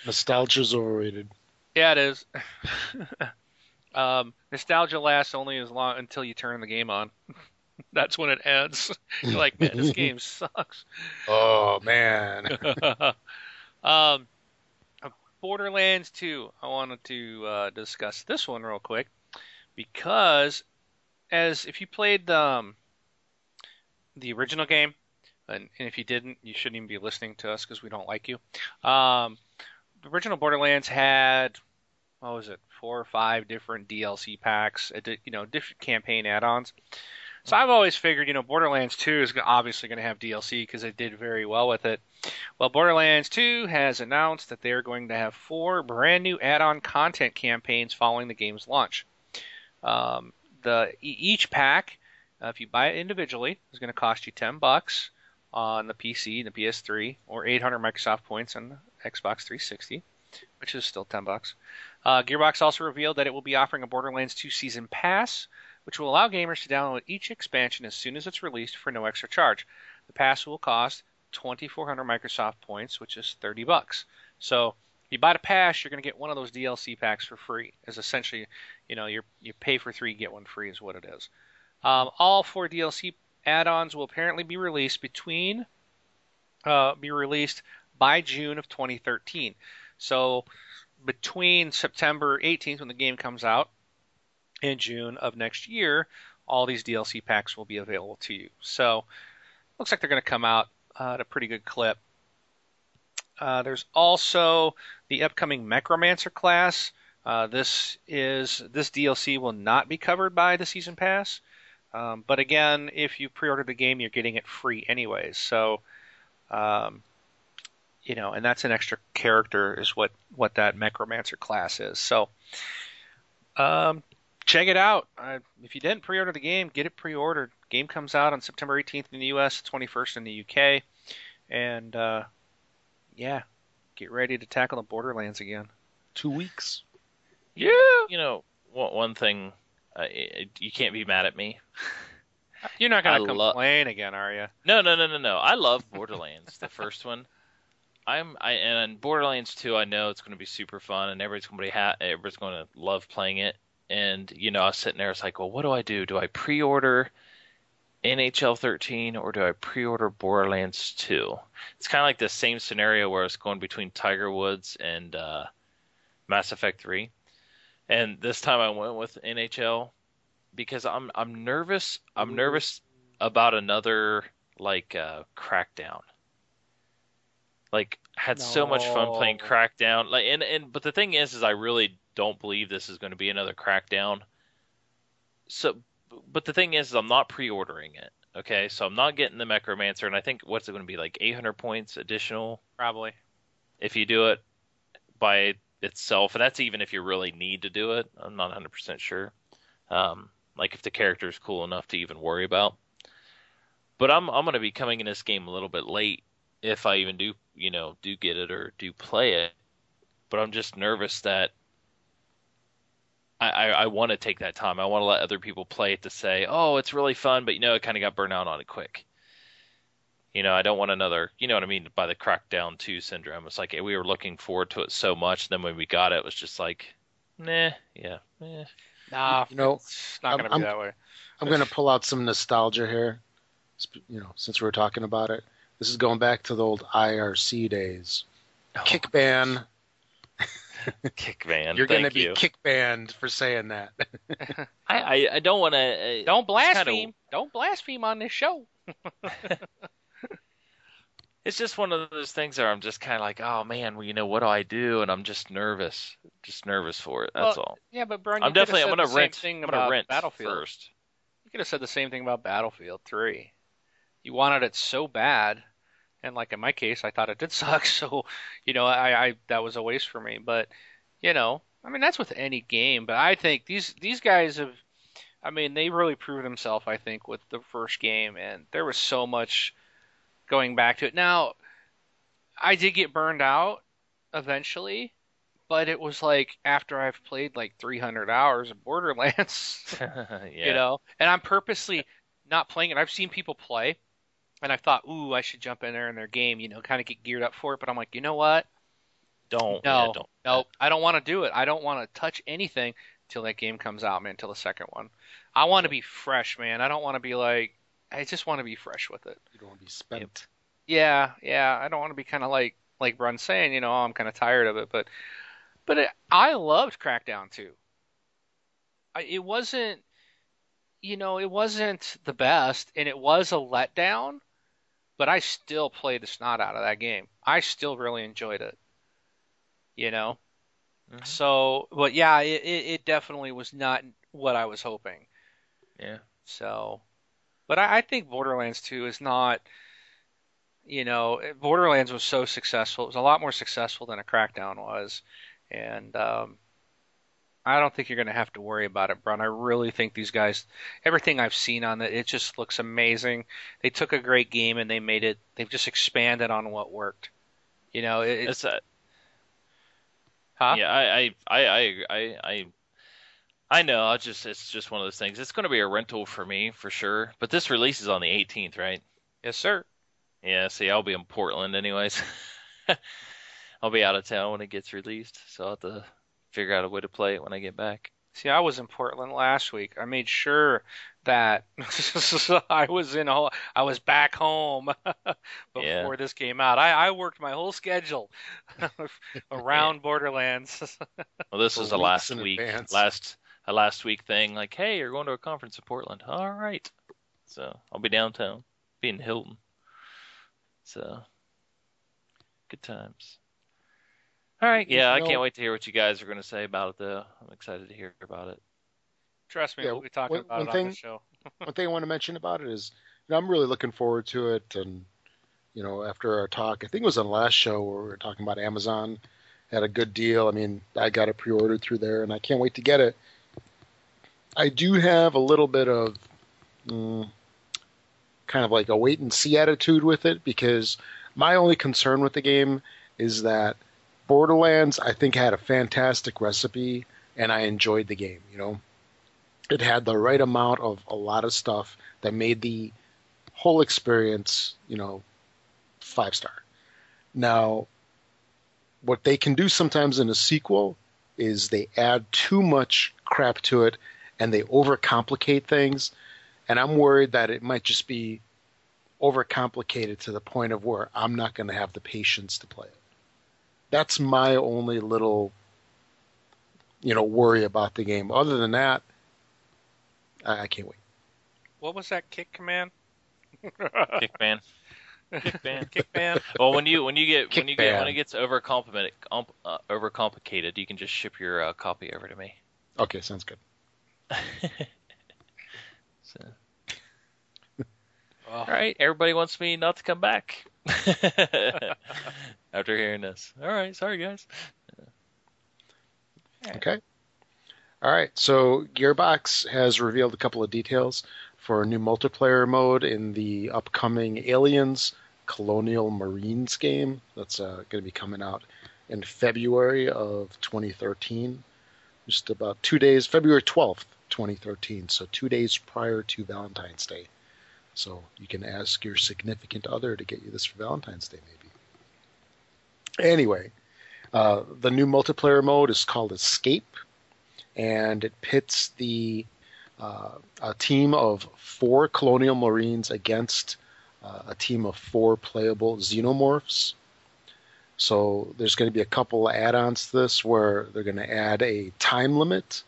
Nostalgia's overrated. Yeah, it is. *laughs* um, nostalgia lasts only as long until you turn the game on. *laughs* That's when it ends. *laughs* You're like, man, this game sucks. Oh man. um, Borderlands 2. I wanted to uh, discuss this one real quick because, as if you played um, the original game, and, and, if you didn't, you shouldn't even be listening to us because we don't like you. Um, the original Borderlands had what was it, four or five different DLC packs, you know, different campaign add-ons. So I've always figured, you know, Borderlands 2 is obviously going to have DLC because it did very well with it. Well, Borderlands 2 has announced that they're going to have four brand new add-on content campaigns following the game's launch. Um, the each pack, uh, if you buy it individually, is going to cost you 10 bucks on the PC and the PS3, or 800 Microsoft points on Xbox 360, which is still 10 bucks. Uh, Gearbox also revealed that it will be offering a Borderlands 2 season pass which will allow gamers to download each expansion as soon as it's released for no extra charge. The pass will cost 2,400 Microsoft points, which is 30 bucks. So if you buy the pass, you're going to get one of those DLC packs for free. Is essentially, you know, you you pay for three, get one free, is what it is. Um, all four DLC add-ons will apparently be released between uh, be released by June of 2013. So between September 18th when the game comes out in June of next year, all these DLC packs will be available to you. So, looks like they're going to come out uh, at a pretty good clip. Uh, there's also the upcoming Necromancer class. Uh, this is this DLC will not be covered by the season pass, um, but again, if you pre-order the game, you're getting it free anyways. So, um, you know, and that's an extra character is what what that Necromancer class is. So, um, check it out. Uh, if you didn't pre-order the game, get it pre-ordered. Game comes out on September 18th in the U.S., 21st in the UK, and uh, yeah, get ready to tackle the Borderlands again. Two weeks. Yeah. You know, one thing, uh, you can't be mad at me. You're not gonna complain lo- again, are you? No, no, no, no, no. I love Borderlands, the first one. I'm I and Borderlands 2. I know it's going to be super fun, and everybody's going to be ha- everybody's going to love playing it and you know, I was sitting there. It's like, well, what do I do? Do I pre-order NHL 13 or do I pre-order Borderlands 2? It's kind of like the same scenario where I was going between Tiger Woods and uh, Mass Effect 3, and this time I went with NHL because I'm I'm nervous. I'm nervous about another like uh, Crackdown. Like had no. so much fun playing Crackdown. Like and and but the thing is, is I really don't believe this is going to be another crackdown. So, but the thing is, is I'm not pre-ordering it. Okay, so I'm not getting the Necromancer, and I think what's it going to be like 800 points additional? Probably. If you do it by itself, and that's even if you really need to do it. I'm not 100% sure. Um, like if the character is cool enough to even worry about. But I'm I'm going to be coming in this game a little bit late if I even do you know do get it or do play it. But I'm just nervous that I, I, I want to take that time. I want to let other people play it to say, oh, it's really fun, but you know, it kind of got burned out on it quick. You know, I don't want another, you know what I mean, by the Crackdown 2 syndrome. It's like we were looking forward to it so much, then when we got it, it was just like, nah, yeah, eh. Nah, you know, it's not going to be that way. I'm going to pull out some nostalgia here, you know, since we are talking about it. This is going back to the old IRC days. Oh. Kick ban *laughs* kick banned. You're going to be you. kick banned for saying that. *laughs* I, I, I don't want to. Uh, don't blaspheme. Kinda... Don't blaspheme on this show. *laughs* it's just one of those things where I'm just kind of like, oh man, well, you know, what do I do? And I'm just nervous, just nervous for it. That's well, all. Yeah, but Brian, I'm definitely I'm gonna rent. Thing I'm gonna rent Battlefield first. You could have said the same thing about Battlefield Three. You wanted it so bad and like in my case, I thought it did *laughs* suck. So, you know, I, I that was a waste for me. But, you know, I mean that's with any game. But I think these these guys have, I mean, they really proved themselves. I think with the first game, and there was so much going back to it. Now, I did get burned out eventually, but it was like after I've played like 300 hours of Borderlands, *laughs* yeah. *laughs* you know, and I'm purposely not playing it. I've seen people play and I thought, ooh, I should jump in there in their game, you know, kind of get geared up for it. But I'm like, you know what? Don't. No, yeah, don't. no, I don't want to do it. I don't want to touch anything till that game comes out, man. Till the second one, I want to be fresh, man. I don't want to be like, I just want to be fresh with it. You don't want to be spent. Yeah, yeah. I don't want to be kind of like like Brun's saying, you know, oh, I'm kind of tired of it, but but it, I loved Crackdown 2. I, it wasn't, you know, it wasn't the best, and it was a letdown, but I still played the snot out of that game. I still really enjoyed it. You know, Mhm. so but yeah, it, it it definitely was not what I was hoping. Yeah. So, but I, I think Borderlands 2 is not, you know, Borderlands was so successful. It was a lot more successful than a Crackdown was, and um, I don't think you're going to have to worry about it, Brun. I really think these guys, everything I've seen on it, it just looks amazing. They took a great game and they made it. They've just expanded on what worked. You know, it, it's uh, huh? yeah. I I I I I. I I know. I just it's just one of those things. It's going to be a rental for me for sure. But this release is on the 18th, right? Yes, sir. Yeah. See, I'll be in Portland anyways. *laughs* I'll be out of town when it gets released, so I'll have to figure out a way to play it when I get back. See, I was in Portland last week. I made sure that *laughs* I was in all, I was back home *laughs* before Yeah. this came out. I, I worked my whole schedule *laughs* around Borderlands. Well, this For is a last in week, advance. last a last week thing. Like, hey, you're going to a conference in Portland. All right. So I'll be downtown, be in Hilton. So good times. All right. Yeah, I can't wait to hear what you guys are going to say about it, though. I'm excited to hear about it. Trust me, Yeah, we'll be talking one- about one it on thing- the show. *laughs* One thing I want to mention about it is, you know, I'm really looking forward to it. And you know, after our talk, I think it was on the last show where we were talking about Amazon had a good deal. I mean, I got it pre-ordered through there, and I can't wait to get it. I do have a little bit of mm, kind of like a wait and see attitude with it because my only concern with the game is that Borderlands, I think, had a fantastic recipe, and I enjoyed the game. You know, it had the right amount of a lot of stuff that made the whole experience, you know, five star. Now, what they can do sometimes in a sequel is they add too much crap to it and they overcomplicate things. And I'm worried that it might just be overcomplicated to the point of where I'm not going to have the patience to play it. That's my only little, you know, worry about the game. Other than that, I, I can't wait. What was that kick command? Kickman. Kickman. Kickman. Well, when you when you get when you get when it gets overcomplicated, um, uh, overcomplicated, you can just ship your uh, copy over to me. Okay, sounds good. *laughs* So. All right, everybody wants me not to come back *laughs* *laughs* after hearing this. All right, sorry guys. Okay. All right. So Gearbox has revealed a couple of details for a new multiplayer mode in the upcoming Aliens Colonial Marines game that's uh, going to be coming out in February of 2013. Just about two days, February 12th, 2013. So two days prior to Valentine's Day. So you can ask your significant other to get you this for Valentine's Day, maybe. Anyway, uh, the new multiplayer mode is called Escape, and it pits the uh, a team of four Colonial Marines against uh, a team of four playable Xenomorphs. So there's going to be a couple add-ons to this where they're going to add a time limit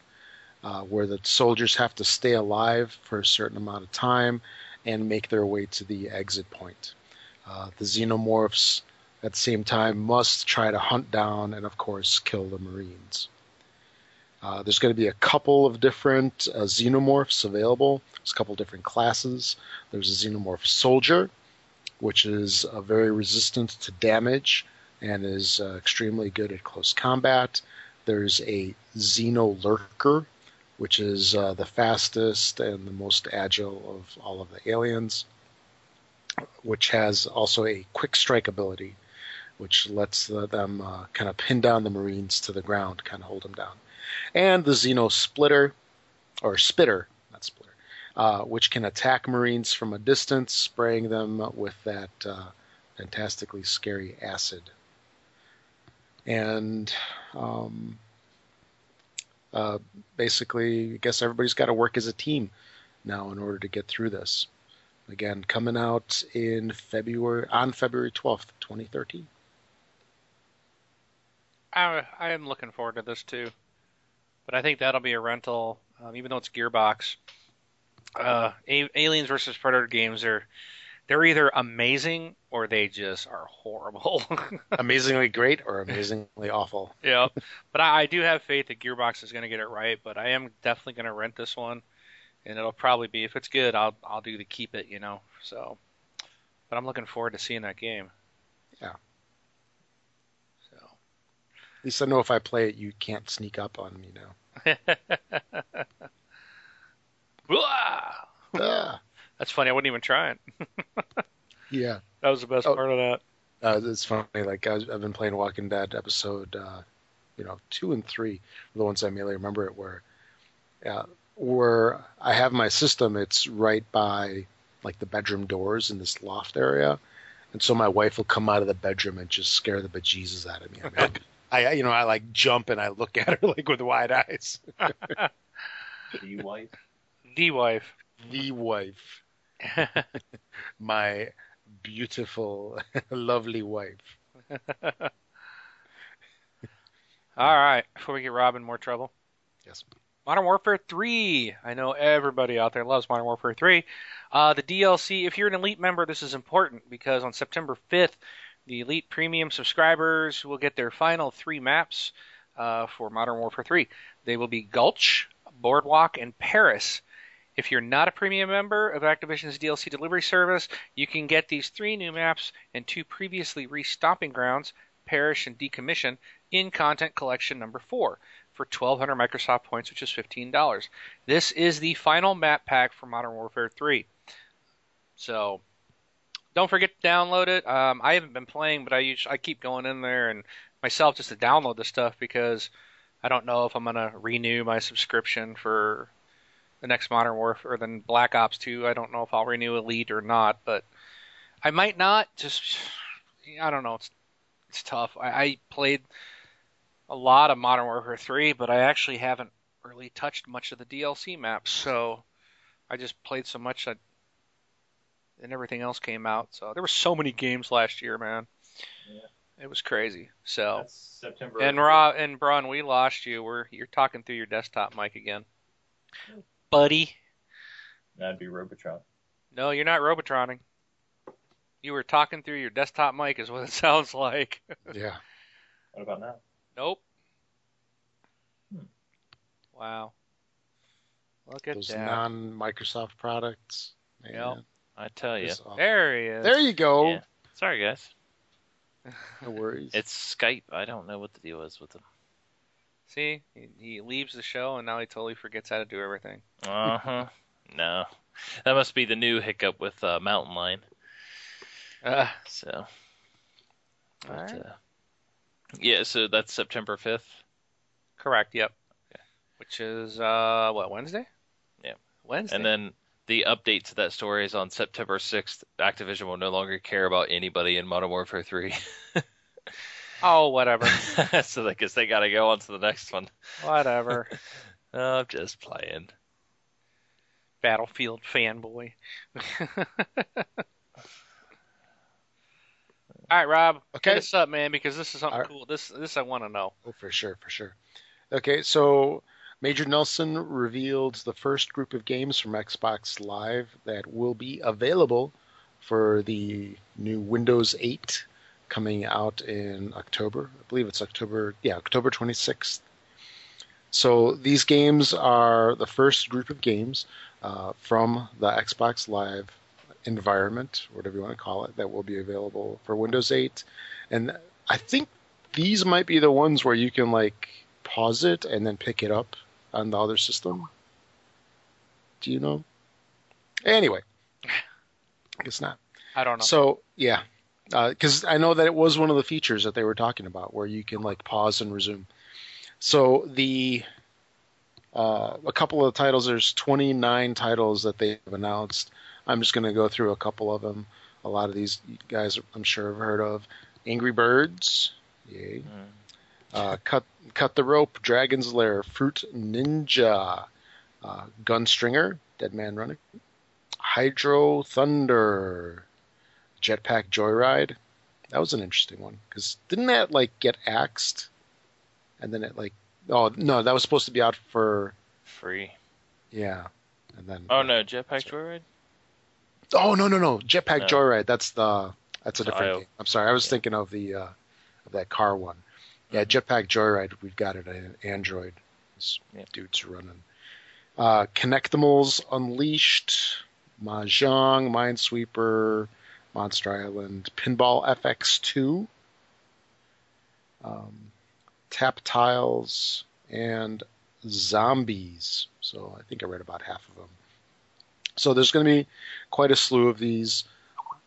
uh, where the soldiers have to stay alive for a certain amount of time and make their way to the exit point. Uh, the Xenomorphs at the same time must try to hunt down and, of course, kill the Marines. Uh, there's going to be a couple of different uh, xenomorphs available. There's a couple different classes. There's a xenomorph soldier, which is uh, very resistant to damage and is uh, extremely good at close combat. There's a xeno lurker, which is uh, the fastest and the most agile of all of the aliens, which has also a quick strike ability, which lets them uh, kind of pin down the Marines to the ground, kind of hold them down and the Xeno Splitter, or Spitter, not Splitter, uh, which can attack Marines from a distance, spraying them with that uh, fantastically scary acid. And um, uh, basically, I guess everybody's got to work as a team now in order to get through this. Again, coming out in February on February twelfth, twenty thirteen. I I am looking forward to this too, but I think that'll be a rental, um, even though it's Gearbox. Uh, a- Aliens versus Predator games are they're either amazing or they just are horrible. *laughs* amazingly great or amazingly awful. yeah, but I, I do have faith that Gearbox is going to get it right. But I am definitely going to rent this one, and it'll probably be if it's good, I'll I'll do the keep it, you know. So, but I'm looking forward to seeing that game. Yeah. At least I know if I play it, you can't sneak up on me now. *laughs* Ah. That's funny. I wouldn't even try it. *laughs* yeah, that was the best oh, part of that. Uh, it's funny. Like I have been playing Walking Dead episode, uh, you know, two and three, the ones I mainly remember it were, uh, where I have my system. It's right by like the bedroom doors in this loft area, and so my wife will come out of the bedroom and just scare the bejesus out of me. I, mean, *laughs* I you know, I like jump and I look *laughs* at her like with wide eyes. *laughs* the wife. The wife. The wife. *laughs* my beautiful, lovely wife. All right, before we get Rob in more trouble. Yes. Modern Warfare 3. I know everybody out there loves Modern Warfare 3. Uh, the DLC, if you're an Elite member, this is important because on September 5th, the Elite Premium subscribers will get their final three maps uh, for Modern Warfare 3. They will be Gulch, Boardwalk, and Paris. If you're not a premium member of Activision's DLC delivery service, you can get these three new maps and two previously restomping grounds, Parish and Decommission, in Content Collection number 4 for 1,200 Microsoft points, which is $15. This is the final map pack for Modern Warfare 3. So don't forget to download it. Um, I haven't been playing, but I usually, I keep going in there and myself just to download the stuff because I don't know if I'm gonna renew my subscription for the next Modern Warfare, or then Black Ops 2. I don't know if I'll renew Elite or not, but I might not. Just I don't know. It's it's tough. I, I played a lot of Modern Warfare 3, but I actually haven't really touched much of the DLC maps. So I just played so much that and everything else came out. So there were so many games last year, man. Yeah. It was crazy. So That's September. and Rob and Braun, we lost you. We're you're talking through your desktop mic again buddy. That'd be Robotron. No, you're not Robotroning. You were talking through your desktop mic, is what it *laughs* sounds like. yeah. What about now? Nope. Hmm. Wow. Look at Those that. non-Microsoft products. Yeah. Yep. I tell you. There he is. There you go. Yeah. Sorry, guys. *laughs* No worries. It's Skype. I don't know what the deal is with them. See, he, he leaves the show and now he totally forgets how to do everything. Uh huh. *laughs* no, that must be the new hiccup with uh, Mountain Lion. Uh, So, but, right. uh, yeah. So that's September fifth. Correct. Yep. Okay. Which is uh what Wednesday? Yeah. Wednesday. And then the update to that story is on September 6th. Activision will no longer care about anybody in Modern Warfare 3. *laughs* oh, whatever. *laughs* so I guess they got to go on to the next one. whatever. *laughs* Oh, I'm just playing. Battlefield fanboy. All right, Rob. Okay. Hit us up, man, because this is something All right. cool. This this I want to know. Oh, for sure, for sure. Okay, so Major Nelson revealed the first group of games from Xbox Live that will be available for the new Windows 8 coming out in October. I believe it's October, yeah, October 26th. So these games are the first group of games uh, from the Xbox Live environment, whatever you want to call it, that will be available for Windows 8. And I think these might be the ones where you can like pause it and then pick it up on the other system. Do you know? Anyway, I guess not. I don't know. So yeah, because I know that it was one of the features that they were talking about where you can like pause and resume. So the uh, a couple of the titles. There's 29 titles that they have announced. I'm just going to go through a couple of them. A lot of these guys, I'm sure, have heard of. Angry Birds, yay. Mm. Uh, cut cut the rope, Dragon's Lair, Fruit Ninja, uh, Gunstringer, Dead Man Running, Hydro Thunder, Jetpack Joyride. That was an interesting one because didn't that like get axed, and then it like oh no that was supposed to be out for free. Yeah, and then oh no Jetpack Joyride. Oh no no no Jetpack no. Joyride. That's the that's a different game. I'm sorry. I was yeah. thinking of the uh, of that car one. Yeah. Jetpack Joyride. We've got it on Android. This yeah. dude's running. Uh, Kinectimals Unleashed, Mahjong, Minesweeper, Monster Island, Pinball FX2, um, Tap Tiles, and Zombies. So I think I read about half of them. So there's going to be quite a slew of these,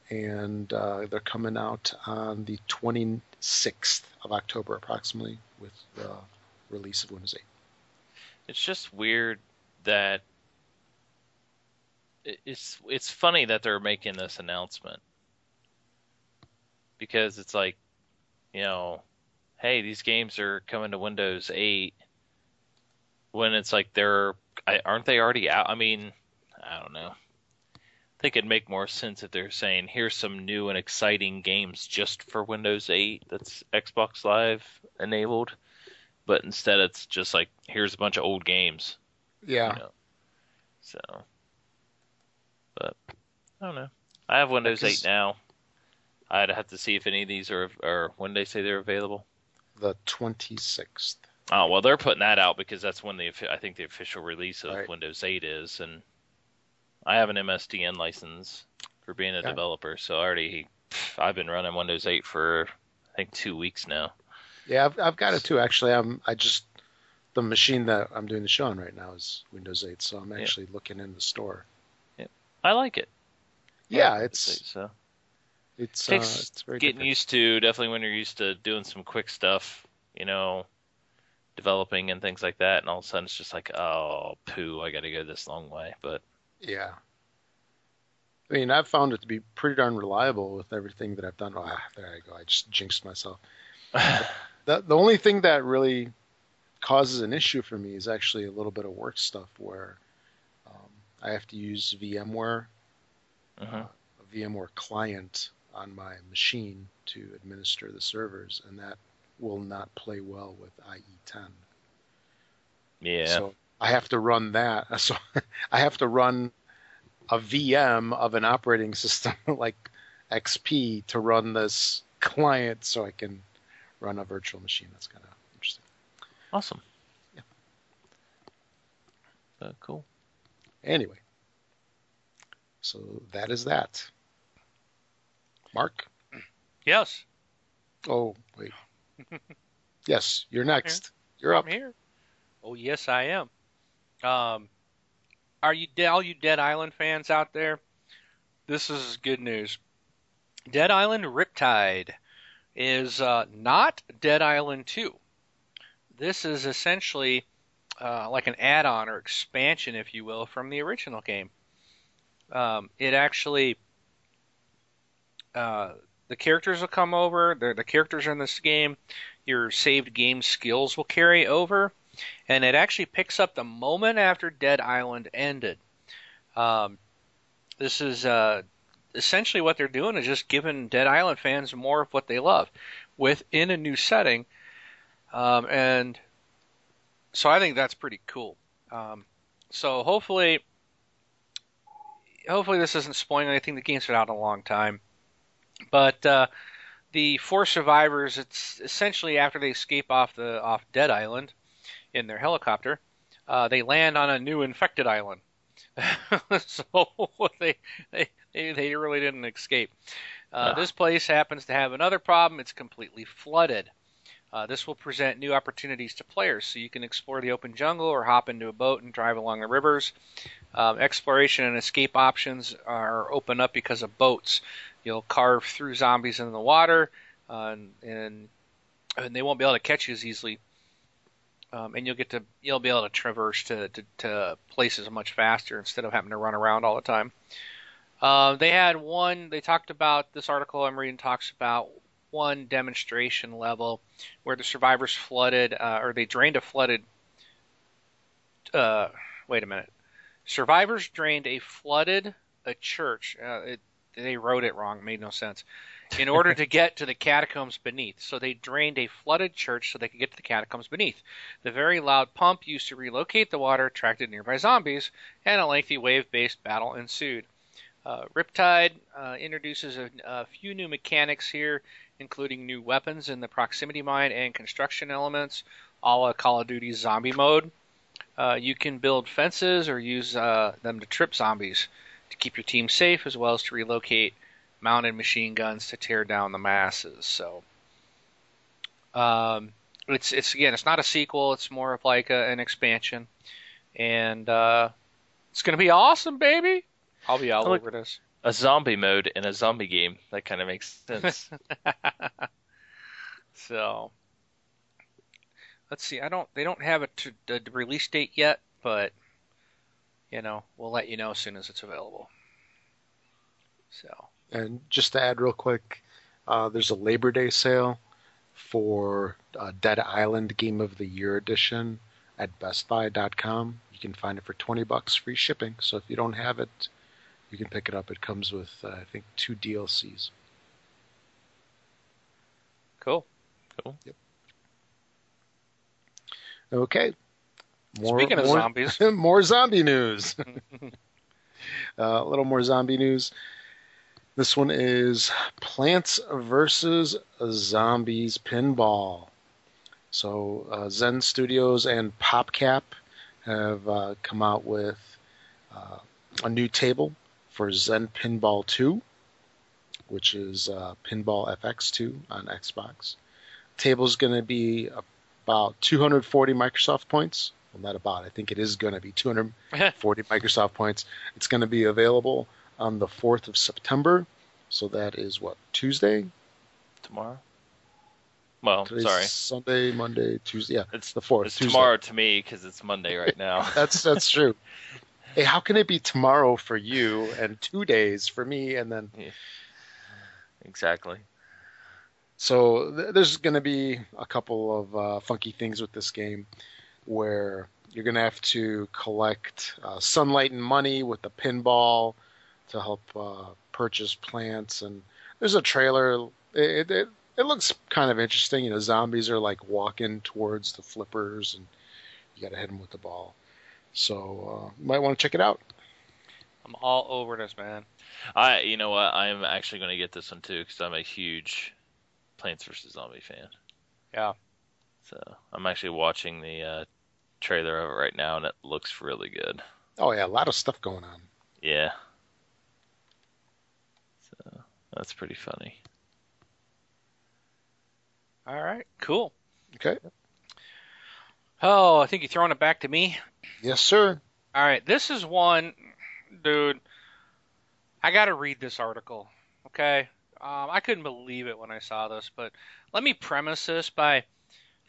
and uh, they're coming out on the 26th of October, approximately, with the release of Windows 8. It's just weird that it's it's funny that they're making this announcement because it's like, you know, hey, these games are coming to Windows 8 when it's like they're aren't they already out? I mean, I don't know. I think it'd make more sense if they're saying here's some new and exciting games just for Windows 8 that's Xbox Live enabled, but instead it's just like here's a bunch of old games. Yeah. You know? So, but I don't know. I have Windows 8 now. I'd have to see if any of these are, or when they say they're available. The 26th. Oh well, they're putting that out because that's when the I think the official release of right. Windows 8 is, and I have an MSDN license for being a developer, so I already I've been running Windows 8 for I think two weeks now. Yeah, I've I've got it too. Actually, I'm I just the machine that I'm doing the show on right now is Windows 8, so I'm actually yeah. looking in the store. Yeah, I like it. Yeah, like it's 8, so it's, it takes uh, it's very getting different. used to. Definitely when you're used to doing some quick stuff, you know, developing and things like that, and all of a sudden it's just like, oh, poo, I got to go this long way. But yeah, I mean, I've found it to be pretty darn reliable with everything that I've done. Oh, there I go. I just jinxed myself. *sighs* the the only thing that really causes an issue for me is actually a little bit of work stuff where um, I have to use VMware, uh-huh. uh, a VMware client on my machine to administer the servers, and that will not play well with IE10. Yeah. So I have to run that. *laughs* So I have to run a VM of an operating system *laughs* like XP to run this client so I can run a virtual machine. That's kind of interesting. Awesome. Yeah. Uh, cool. Anyway, so that is that. Mark? Yes. Oh, wait. *laughs* yes, you're next. You're up. I'm here. Oh, yes, I am. Um, are you all you Dead Island fans out there? This is good news. Dead Island Riptide is uh, not Dead Island 2. This is essentially uh, like an add-on or expansion, if you will, from the original game. Um, it actually uh, the characters will come over. The, the characters in this game, your saved game skills will carry over, and it actually picks up the moment after Dead Island ended. Um, this is uh, essentially what they're doing is just giving Dead Island fans more of what they love within a new setting um, and so I think that's pretty cool. Um, so hopefully, hopefully this isn't spoiling anything. The game's been out a long time, but uh, the four survivors. It's essentially after they escape off the off Dead Island in their helicopter, uh, they land on a new infected island. *laughs* so *laughs* they, they they really didn't escape. Uh, This place happens to have another problem. It's completely flooded. Uh, this will present new opportunities to players, so you can explore the open jungle or hop into a boat and drive along the rivers. Um, exploration and escape options are open up because of boats. You'll carve through zombies in the water, uh, and, and, and they won't be able to catch you as easily. Um, and you'll get to you'll be able to traverse to, to, to places much faster instead of having to run around all the time. Uh, they had one. They talked about this article I'm reading talks about one demonstration level where the survivors flooded uh, or they drained a flooded. Uh, wait a minute. Survivors drained a flooded a church. Uh, it, they wrote it wrong. Made no sense. In order to get to the catacombs beneath, so they drained a flooded church so they could get to the catacombs beneath. The very loud pump used to relocate the water attracted nearby zombies, and a lengthy wave-based battle ensued. Uh, Riptide uh, introduces a, a, few new mechanics here, including new weapons in the proximity mine and construction elements, a la Call of Duty Zombie Mode. Uh, you can build fences or use uh, them to trip zombies to keep your team safe, as well as to relocate mounted machine guns to tear down the masses. So, um, it's it's again, it's not a sequel. It's more of like a, an expansion, and uh, it's gonna be awesome, baby. I'll be all over this. A zombie mode in a zombie game. That kind of makes sense. *laughs* so, let's see. I don't. They don't have a, t- a release date yet, but you know, we'll let you know as soon as it's available. So. And just to add real quick, uh, there's a Labor Day sale for uh, Dead Island Game of the Year edition at BestBuy.com. You can find it for 20 bucks free shipping. So if you don't have it, you can pick it up. It comes with, uh, I think, two DLCs. Cool. Cool. Yep. Okay. More, Speaking of more, zombies, *laughs* more zombie news. *laughs* *laughs* Uh, a little more zombie news. This one is Plants vs. Zombies Pinball. So uh, Zen Studios and PopCap have uh, come out with uh, a new table for Zen Pinball 2, which is uh, Pinball FX2 on Xbox. Table is going to be about 240 Microsoft points. Well, not about. I think it is going to be 240 *laughs* Microsoft points. It's going to be available on the 4th of September. So that is what Tuesday. Tomorrow. Well, Today's sorry. Sunday, Monday, Tuesday. Yeah, It's the fourth. It's Tuesday. tomorrow to me because it's Monday right now. *laughs* That's that's true. *laughs* Hey, how can it be tomorrow for you and two days for me, and then exactly. so th- there's going to be a couple of uh, funky things with this game, where you're going to have to collect uh, sunlight and money with the pinball to help uh, purchase plants, and there's a trailer. It, it it looks kind of interesting. You know, zombies are like walking towards the flippers, and you got to hit them with the ball. So uh, you might want to check it out. I'm all over this, man. I, you know what? I'm actually going to get this one too because I'm a huge Plants vs Zombie fan. Yeah. So I'm actually watching the uh, trailer of it right now, and it looks really good. Oh yeah, a lot of stuff going on. Yeah. So that's pretty funny. All right, cool. Okay. Oh, I think you're throwing it back to me. Yes, sir. All right, this is one, dude. I got to read this article. Okay, um, I couldn't believe it when I saw this, but let me premise this by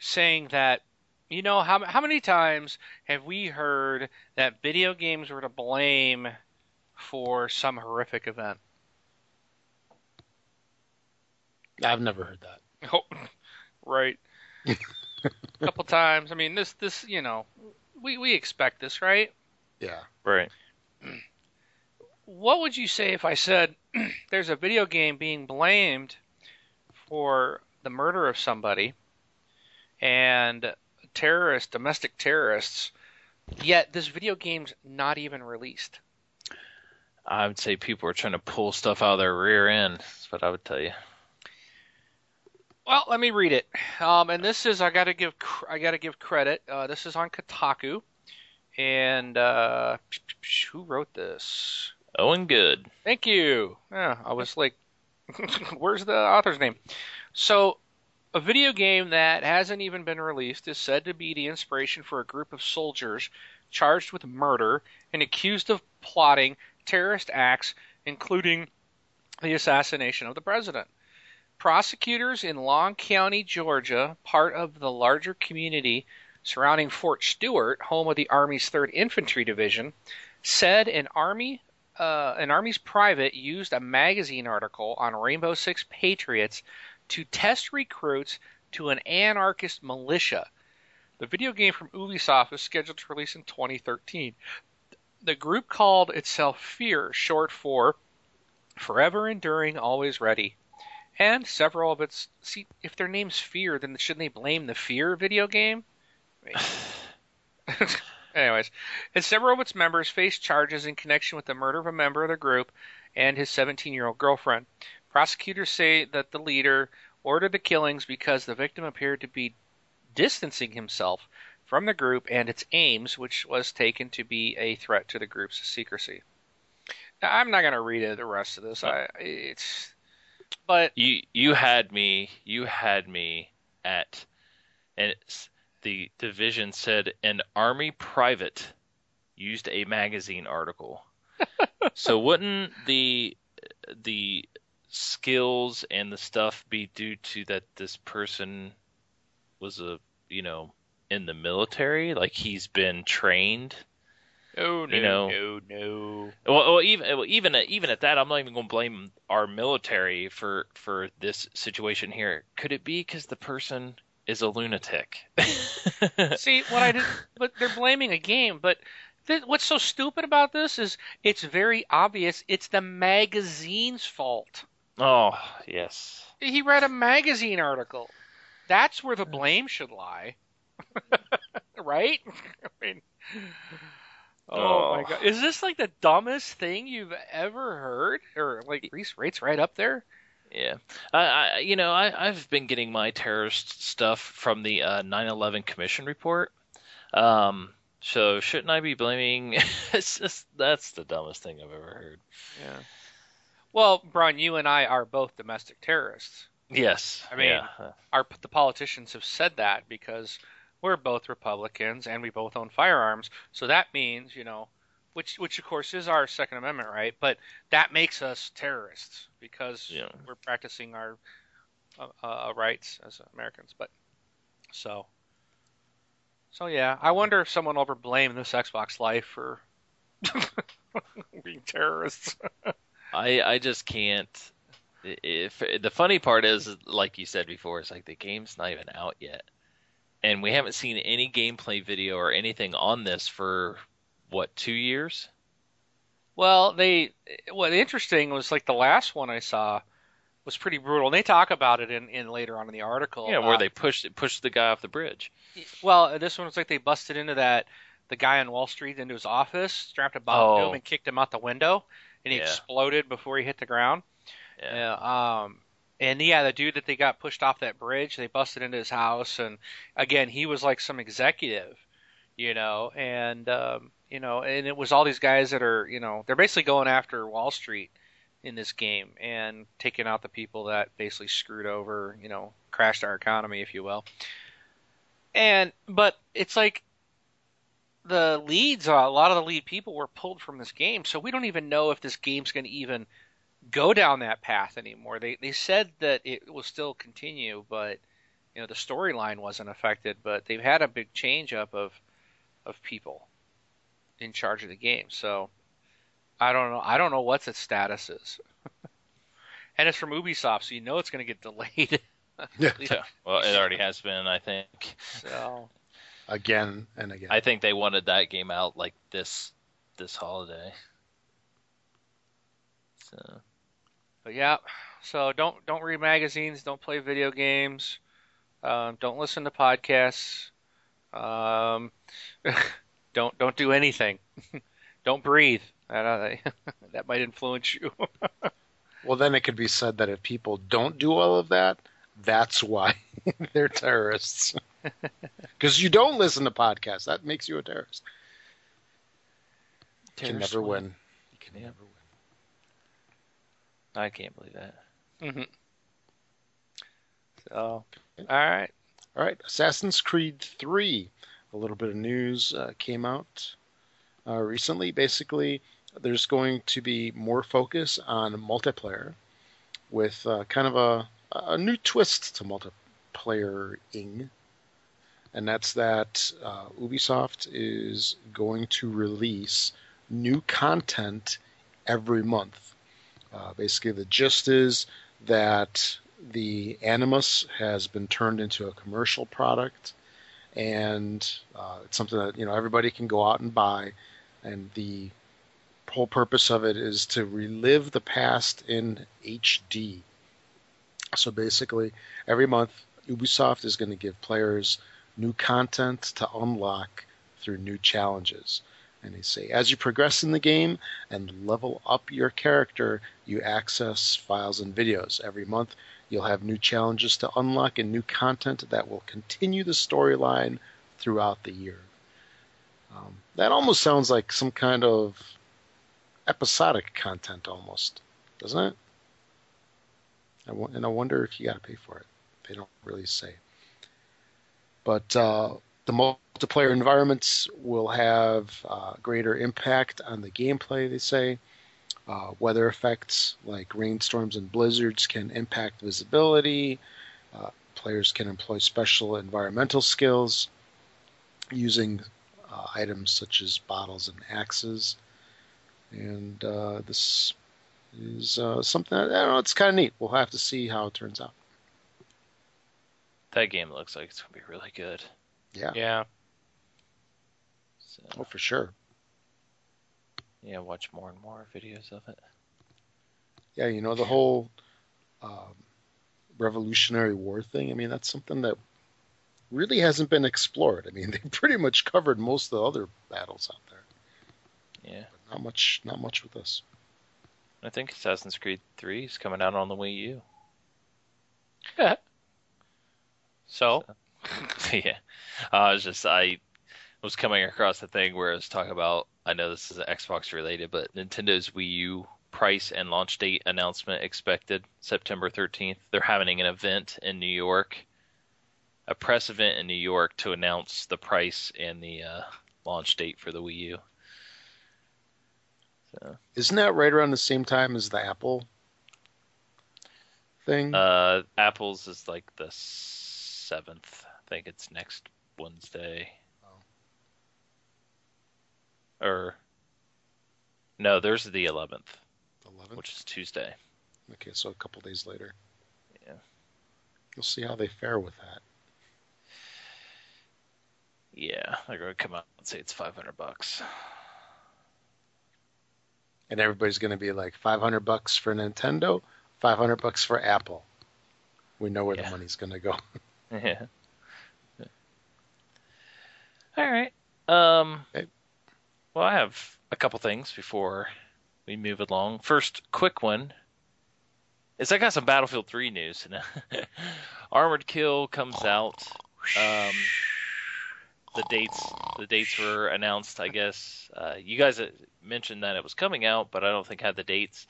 saying that you know how how many times have we heard that video games were to blame for some horrific event? I've never heard that. Oh, *laughs* right. A *laughs* couple times. I mean, this this you know, we we expect this, right? Yeah. Right. *clears throat* What would you say if I said *clears throat* there's a video game being blamed for the murder of somebody and terrorists, domestic terrorists, yet this video game's not even released? I would say people are trying to pull stuff out of their rear end. That's what I would tell you. Well, let me read it. Um, and this is I got to give I got to give credit. Uh, this is on Kotaku, and uh, who wrote this? Owen Good. Thank you. Yeah, I was like, *laughs* where's the author's name? So, a video game that hasn't even been released is said to be the inspiration for a group of soldiers charged with murder and accused of plotting terrorist acts, including the assassination of the president. Prosecutors in Long County, Georgia, part of the larger community surrounding Fort Stewart, home of the Army's 3rd Infantry Division, said an Army uh, an Army's private used a magazine article on Rainbow Six Patriots to test recruits to an anarchist militia. The video game from Ubisoft is scheduled to release in 2013. The group called itself Fear, short for Forever Enduring, Always Ready. And several of its see if their name's Fear, then shouldn't they blame the Fear video game? *sighs* Anyways, and several of its members faced charges in connection with the murder of a member of the group and his 17-year-old girlfriend. Prosecutors say that the leader ordered the killings because the victim appeared to be distancing himself from the group and its aims, which was taken to be a threat to the group's secrecy. Now, I'm not going to read the rest of this. Oh. I, it's, but you you had me you had me at, and the division said an army private used a magazine article. *laughs* so wouldn't the the skills and the stuff be due to that this person was a you know in the military like he's been trained Oh no, You know- no, no. well, well even well, even at, even at that i'm not even going to blame our military for for this situation here could it be because the person is a lunatic *laughs* See what I did, but they're blaming a game. But th- what's so stupid about this is it's very obvious. It's the magazine's fault. oh yes He read a magazine article. That's where the blame should lie, *laughs* right? *laughs* I mean, oh, my Oh. god, is this like the dumbest thing you've ever heard, or like Reese rates right up there? Yeah, I, I you know I I've been getting my terrorist stuff from the uh, 9/11 Commission report. Um, so shouldn't I be blaming? *laughs* it's just that's the dumbest thing I've ever heard. Yeah. Well, Brian, you and I are both domestic terrorists. Yes, I mean- yeah. our the politicians have said that because we're both Republicans and we both own firearms. So that means, you know, which which of course is our Second Amendment right, but that makes us terrorists because Yeah. we're practicing our uh, uh, rights as Americans. But so so yeah, I wonder if someone will ever blame this Xbox Life for *laughs* being terrorists. *laughs* I I just can't. If the funny part is, like you said before, it's like the game's not even out yet, and we haven't seen any gameplay video or anything on this for what two years? Well, they what interesting was like the last one I saw was pretty brutal, and they talk about it in, in later on in the article. Yeah, where Uh, they pushed pushed the guy off the bridge. well, this one was like they busted into that the guy on Wall Street into his office, strapped a bomb to Oh. him, and kicked him out the window, and he Yeah. exploded before he hit the ground. Yeah. Yeah, um, and yeah, the dude that they got pushed off that bridge, they busted into his house, and again, he was like some executive, you know, and um, you know, and it was all these guys that are, you know, they're basically going after Wall Street in this game and taking out the people that basically screwed over, you know, crashed our economy, if you will. And but it's like the leads, a lot of the lead people were pulled from this game, so we don't even know if this game's going to even go down that path anymore. They they said that it will still continue, but you know the storyline wasn't affected. But they've had a big change up of of people in charge of the game. So I don't know. I don't know what its status is. *laughs* and it's from Ubisoft, so you know it's going to get delayed. *laughs* Yeah. *laughs* Yeah. Well, it already has been. I think. so again and again. I think they wanted that game out like this this holiday. So But yeah, so don't don't read magazines, don't play video games, um, don't listen to podcasts, um, *laughs* don't don't do anything, *laughs* don't breathe. That uh, *laughs* that might influence you. well, then it could be said that if people don't do all of that, that's why they're terrorists. Because you don't listen to podcasts, that makes you a terrorist. You can never Swift. win. You can never win. I can't believe that. hmm So, all right, All right, Assassin's Creed 3. A little bit of news uh, came out uh, recently. Basically, there's going to be more focus on multiplayer with uh, kind of a, a new twist to multiplayer-ing. and that's that uh, Ubisoft is going to release new content every month. Uh, basically, the gist is that the Animus has been turned into a commercial product, and uh, it's something that you know everybody can go out and buy. And the whole purpose of it is to relive the past in HD. So basically, every month Ubisoft is going to give players new content to unlock through new challenges. And they say, as you progress in the game and level up your character, you access files and videos. Every month, you'll have new challenges to unlock and new content that will continue the storyline throughout the year. Um, that almost sounds like some kind of episodic content, almost, doesn't it? I w- and I wonder if you got to pay for it. They don't really say. But uh, the multiplayer environments will have uh, greater impact on the gameplay, they say. Uh, weather effects like rainstorms and blizzards can impact visibility. Uh, players can employ special environmental skills using uh, items such as bottles and axes. And uh, this is uh, something, I don't know, it's kind of neat. We'll have to see how it turns out. That game looks like it's going to be really good. Yeah. Yeah. So, Oh, for sure. yeah, watch more and more videos of it. Yeah, you know the whole um, Revolutionary War thing. I mean, that's something that really hasn't been explored. I mean, *laughs* they pretty much covered most of the other battles out there, Yeah. but not much, not much with this. I think Assassin's Creed 3 is coming out on the Wii U. *laughs* So, *laughs* yeah. Uh, I was just I was coming across a thing where I was talking about I know this is Xbox related, but Nintendo's Wii U price and launch date announcement expected September 13th. They're having an event in New York, a press event in New York to announce the price and the uh, launch date for the Wii U. So, Isn't that right around the same time as the Apple thing? uh, Apple's is like the seventh. I think it's next Wednesday. Or no, there's the 11th, Eleven. which is Tuesday. Okay, so a couple days later. Yeah. We'll see how they fare with that. Yeah, they're going to come out and say it's 500 bucks. And everybody's going to be like 500 bucks for Nintendo, 500 bucks for Apple. We know where Yeah. the money's going to go. *laughs* *laughs* Yeah. All right. Um. Okay. Well, I have a couple things before we move along. First, quick one is I got some Battlefield 3 news. *laughs* Armored Kill comes out. Um, the dates the dates were announced. I guess uh, you guys mentioned that it was coming out, but I don't think I had the dates.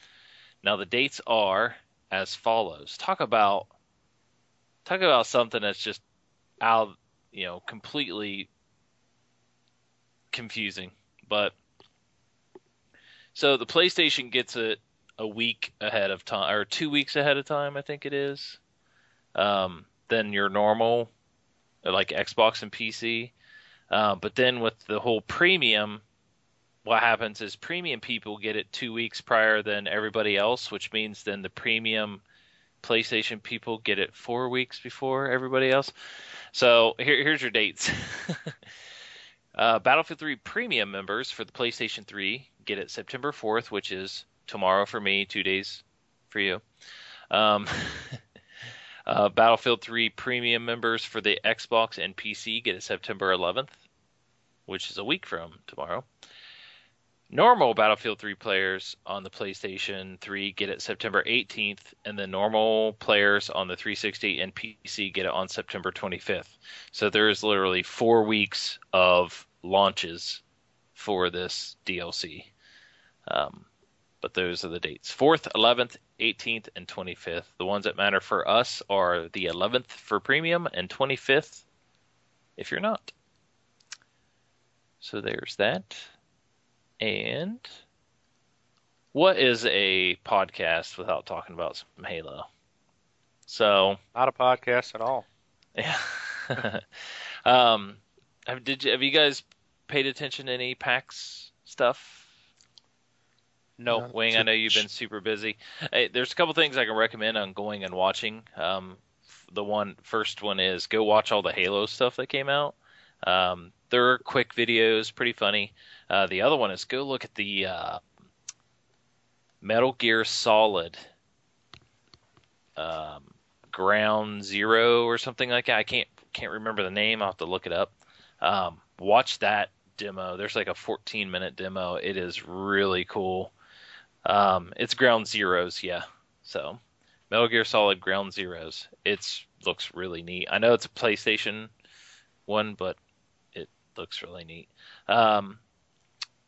Now the dates are as follows. Talk about talk about something that's just out, you know, completely confusing. But so the PlayStation gets it a week ahead of time, or two weeks ahead of time, I think it is. Um, than your normal, like Xbox and PC. Uh, but then with the whole premium, what happens is premium people get it two weeks prior than everybody else, which means then the premium PlayStation people get it four weeks before everybody else. So here, here's your dates. *laughs* uh, Battlefield 3 premium members for the PlayStation 3 get it September 4th, which is tomorrow for me, two days for you. Um, *laughs* uh, Battlefield 3 premium members for the Xbox and PC get it September 11th, which is a week from tomorrow. Normal Battlefield 3 players on the PlayStation 3 get it September 18th, and the normal players on the 360 and PC get it on September 25th. So there is literally four weeks of launches for this DLC. Um, but those are the dates 4th, 11th, 18th, and 25th. The ones that matter for us are the 11th for premium and 25th if you're not. So there's that. And what is a podcast without talking about some Halo? So, not a podcast at all. yeah. *laughs* Um, have, did you, have you guys paid attention to any PAX stuff? No, Wing, I know you've been super busy. Hey, there's a couple things I can recommend on going and watching. Um, the one first one is go watch all the Halo stuff that came out. Um, they're quick videos, pretty funny. Uh, the other one is go look at the uh, Metal Gear Solid um, Ground Zero or something like that. I can't can't remember the name. I'll have to look it up. Um, watch that demo. There's like a 14 minute demo. It is really cool. Um, it's Ground Zeroes, yeah. So Metal Gear Solid Ground Zeroes. It's looks really neat. I know it's a PlayStation one, but looks really neat. Um,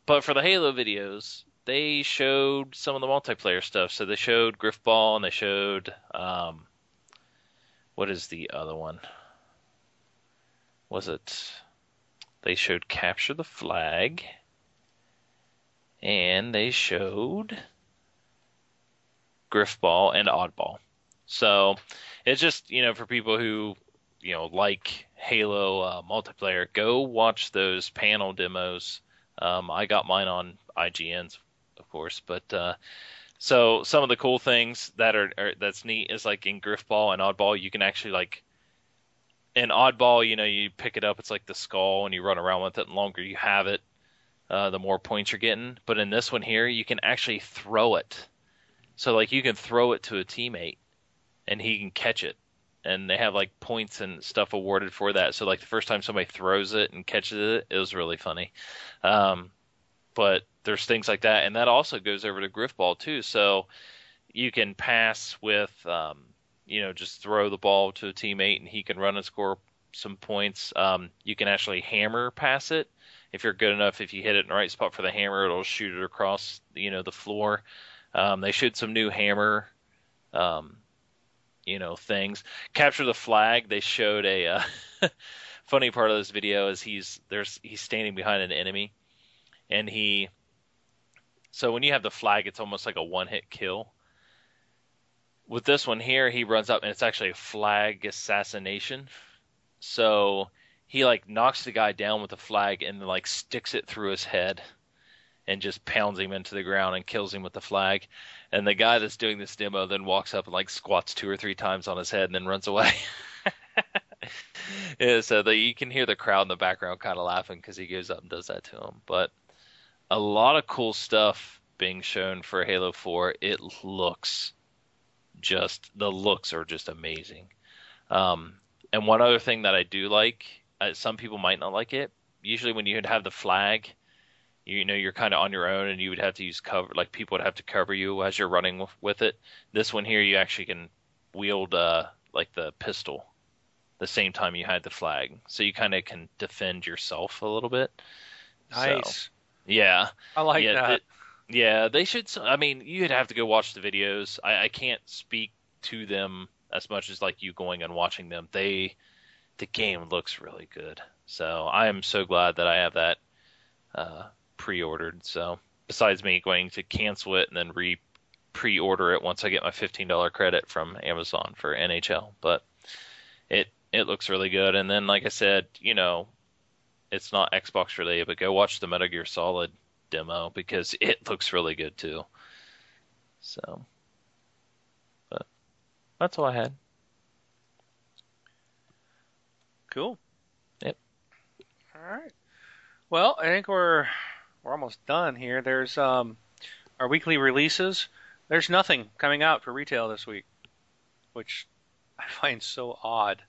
but for the Halo videos, they showed some of the multiplayer stuff. So they showed Grifball and they showed um, what is the other one? Was it? They showed Capture the Flag and they showed Grifball and Oddball. So it's just you know for people who you know like Halo uh, multiplayer, go watch those panel demos. Um, I got mine on IGN's, of course, but uh, so some of the cool things that are, are that's neat is like in Grifball and Oddball, you can actually like in Oddball, you know, you pick it up, it's like the skull, and you run around with it. And longer you have it, uh, the more points you're getting. But in this one here, you can actually throw it. So like you can throw it to a teammate, and he can catch it. And they have like points and stuff awarded for that. So like the first time somebody throws it and catches it, it was really funny. Um, but there's things like that, and that also goes over to Grifball too. So you can pass with, um, you know, just throw the ball to a teammate, and he can run and score some points. Um, you can actually hammer pass it, if you're good enough, if you hit it in the right spot for the hammer, it'll shoot it across you know the floor. Um, they showed some new hammer, um, you know, things. Capture the flag. They showed a uh, *laughs* funny part of this video is he's there's he's standing behind an enemy, and he. So when you have the flag, it's almost like a one-hit kill. With this one here, he runs up and it's actually a flag assassination. So he like knocks the guy down with the flag and like sticks it through his head and just pounds him into the ground and kills him with the flag. And the guy that's doing this demo then walks up and like squats two or three times on his head and then runs away. *laughs* yeah, so the, you can hear the crowd in the background kind of laughing because he goes up and does that to him. But a lot of cool stuff being shown for Halo 4. It looks just the looks are just amazing. Um, and one other thing that I do like uh, some people might not like it. Usually, when you have the flag, you know you're kind of on your own, and you would have to use cover. Like people would have to cover you as you're running with, with it. This one here, you actually can wield uh, like the pistol the same time you had the flag, so you kind of can defend yourself a little bit. Nice. So, yeah, I like yeah, that. They, yeah, they should. I mean, you'd have to go watch the videos. I, I can't speak to them as much as like you going and watching them. They the game looks really good. So I am so glad that I have that uh, pre-ordered. So besides me going to cancel it and then re pre-order it once I get my fifteen dollar credit from Amazon for NHL, but it it looks really good. And then like I said, you know, it's not Xbox related, but go watch the Metal Gear Solid demo because *laughs* it looks really good too. So, but that's all I had. Cool. Yep. All right. Well, I think we're we're almost done here. There's um our weekly releases. There's nothing coming out for retail this week, which *laughs* I find so odd.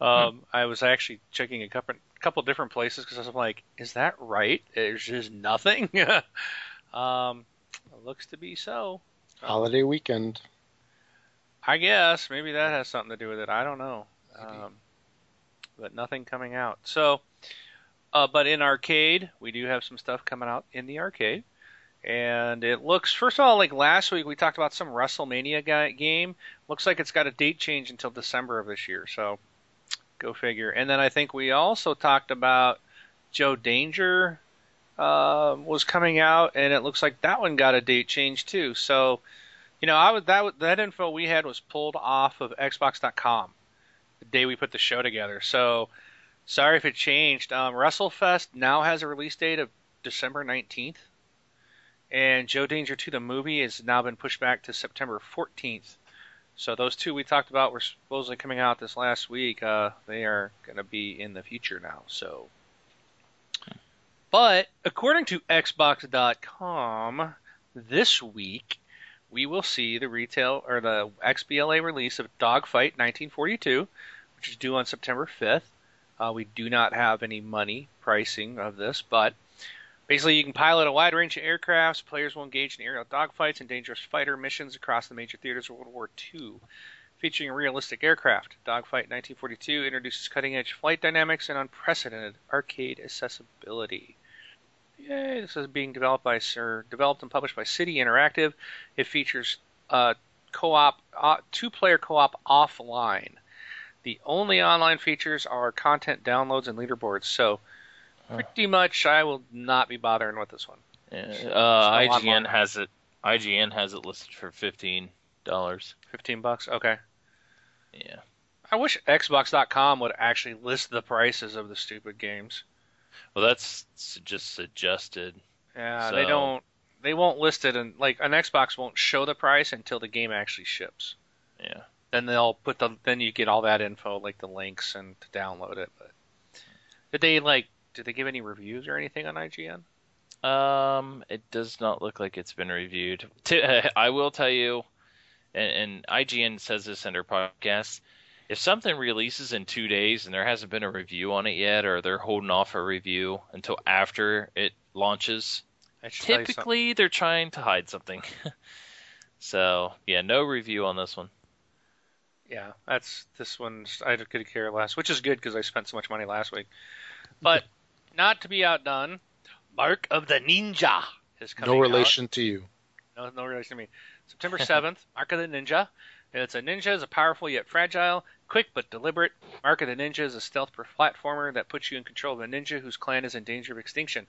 Um, hmm. I was actually checking a couple couple different places because I was like, "Is that right? There's just nothing." *laughs* um, looks to be so. Holiday weekend. I guess maybe that has something to do with it. I don't know. Um, but nothing coming out. So, uh, but in arcade, we do have some stuff coming out in the arcade. And it looks, first of all, like last week we talked about some WrestleMania guy, game. Looks like it's got a date change until December of this year. So, go figure. And then I think we also talked about Joe Danger uh, was coming out, and it looks like that one got a date change too. So, you know, I would that that info we had was pulled off of Xbox.com the day we put the show together. So Sorry if it changed. Um, WrestleFest now has a release date of December 19th, and Joe Danger 2 the movie has now been pushed back to September 14th. So those two we talked about were supposedly coming out this last week. Uh, they are going to be in the future now. So, but according to Xbox.com, this week we will see the retail or the XBLA release of Dogfight 1942, which is due on September 5th. Uh, we do not have any money pricing of this, but basically you can pilot a wide range of aircrafts. Players will engage in aerial dogfights and dangerous fighter missions across the major theaters of World War II. Featuring realistic aircraft, Dogfight 1942 introduces cutting-edge flight dynamics and unprecedented arcade accessibility. Yay! This is being developed by Sir, developed and published by City Interactive. It features uh, co-op, uh, two-player co-op offline. The only online features are content downloads and leaderboards. So, pretty much, I will not be bothering with this one. Yeah, uh, IGN online. has it. IGN has it listed for fifteen dollars. Fifteen bucks. Okay. Yeah. I wish Xbox.com would actually list the prices of the stupid games. Well, that's just suggested. Yeah, they don't. They won't list it, and like an Xbox won't show the price until the game actually ships. Yeah. Then they'll put the. Then you get all that info, like the links and to download it. But did they like? Did they give any reviews or anything on IGN? Um, it does not look like it's been reviewed. *laughs* I will tell you, and, and IGN says this in their podcast. If something releases in two days and there hasn't been a review on it yet, or they're holding off a review until after it launches, I should tell you something. typically they're trying to hide something. *laughs* so yeah, no review on this one. Yeah, that's this one's. I could care less, which is good because I spent so much money last week. But not to be outdone, Mark of the Ninja is coming. Out. No out. relation to you. No, no relation to me. September seventh, *laughs* Mark of the Ninja. It's a ninja is a powerful yet fragile, quick but deliberate. Mark of the Ninja is a stealth platformer that puts you in control of a ninja whose clan is in danger of extinction.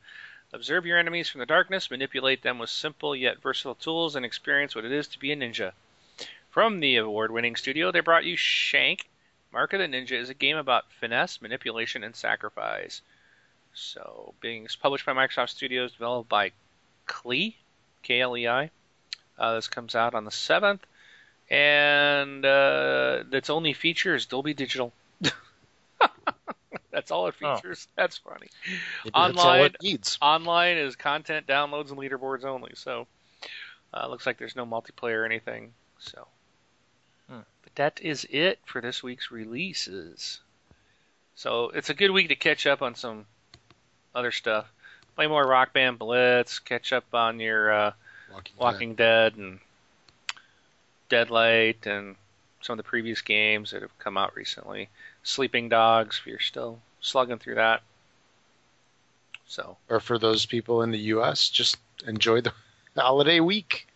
Observe your enemies from the darkness, manipulate them with simple yet versatile tools, and experience what it is to be a ninja. From the award-winning studio, they brought you Shank. Mark of the Ninja is a game about finesse, manipulation, and sacrifice. So, being published by Microsoft Studios, developed by Klei, K-L-E-I. Uh, this comes out on the 7th, and uh, its only feature is Dolby Digital. *laughs* That's all it Oh. features. That's funny. Maybe That's all Online- it needs. Online is content downloads and leaderboards only. So, uh, looks like there's no multiplayer or anything. So, but that is it for this week's releases. So it's a good week to catch up on some other stuff. Play more Rock Band Blitz. Catch up on your uh, Walking, Dead. Walking Dead and Deadlight and some of the previous games that have come out recently. Sleeping Dogs, if you're still slugging through that. So, Or for those people in the U.S., just enjoy the *laughs* holiday week.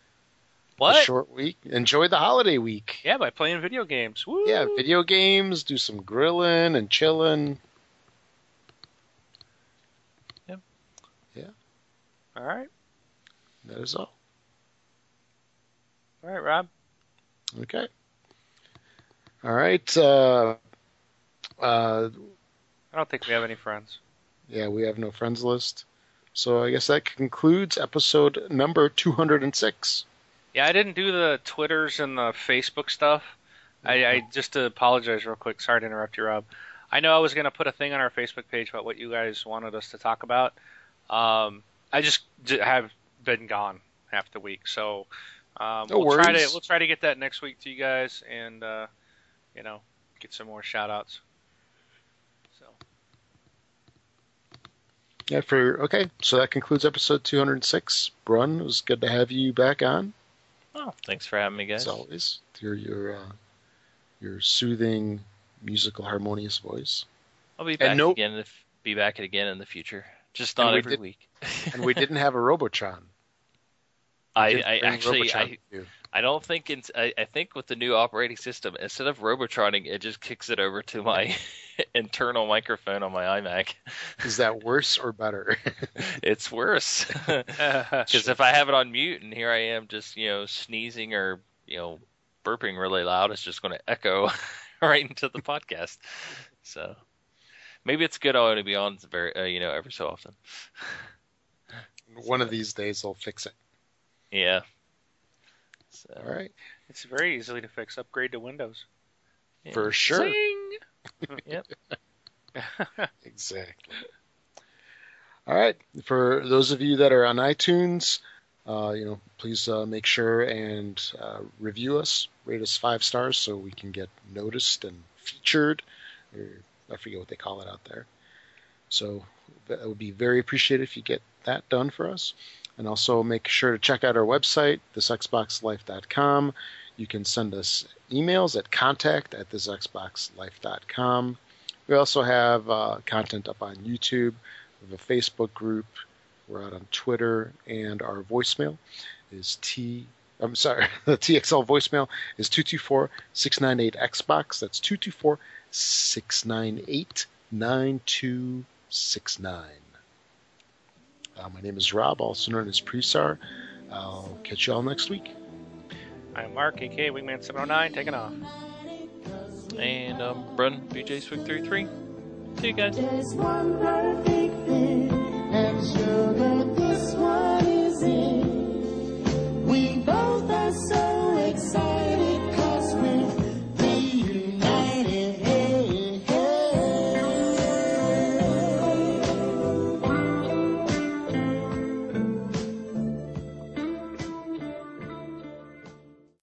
What? short week. Enjoy the holiday week. Yeah, by playing video games. Woo! Yeah, video games, do some grilling and chilling. Yeah. Yeah. All right. That is all. All right, Rob. Okay. All right. Uh, uh, I don't think we have any friends. yeah, we have no friends list. So I guess that concludes episode number 206. Yeah, I didn't do the Twitters and the Facebook stuff. I, I just to apologize real quick. Sorry to interrupt you, Rob. I know I was going to put a thing on our Facebook page about what you guys wanted us to talk about. Um, I just j- have been gone half the week, so um, No we'll try to we'll try to get that next week to you guys, and uh, you know, get some more shout outs. So Yeah, for okay. So that concludes episode 206. Brun, it was good to have you back on Oh, thanks for having me, guys. as always. Your your uh, your soothing, musical, harmonious voice. I'll be back no- again. If, be back again in the future. Just not we every did- week. *laughs* And we didn't have a Robotron. *laughs* We I, I actually Robotron I. I don't think it's I, I think with the new operating system instead of Robotroning it just kicks it over to my *laughs* internal microphone on my iMac. Is that worse or better? *laughs* It's worse *laughs* because if I have it on mute and here I am just you know sneezing or you know burping really loud, it's just going to echo right into the podcast. So, maybe it's good. I'll only be on very, uh, you know, every so often. One of these days I'll fix it. Yeah. So. All right. It's very easily to fix. Upgrade to Windows. Yeah. For sure. *laughs* yep. *laughs* exactly. All right. For those of you that are on iTunes, uh, you know, please uh, make sure and uh, review us, rate us five stars so we can get noticed and featured. Or I forget what they call it out there. So that would be very appreciated if you get that done for us. And also make sure to check out our website, thisxboxlife.com. You can send us emails at contact at thisxboxlife.com. We also have uh, content up on YouTube. We have a Facebook group. We're out on Twitter, and our voicemail is T. I'm sorry, *laughs* the TXL voicemail is 224 698 Xbox. That's 224 698 9269. Uh, my name is Rob, also known as Presar. I'll catch you all next week. I'm Mark, aka Wingman709, taking off. And um, Bren, BJ Swig 33. See you guys. There's one perfect and sure that this one is it. We both are so excited.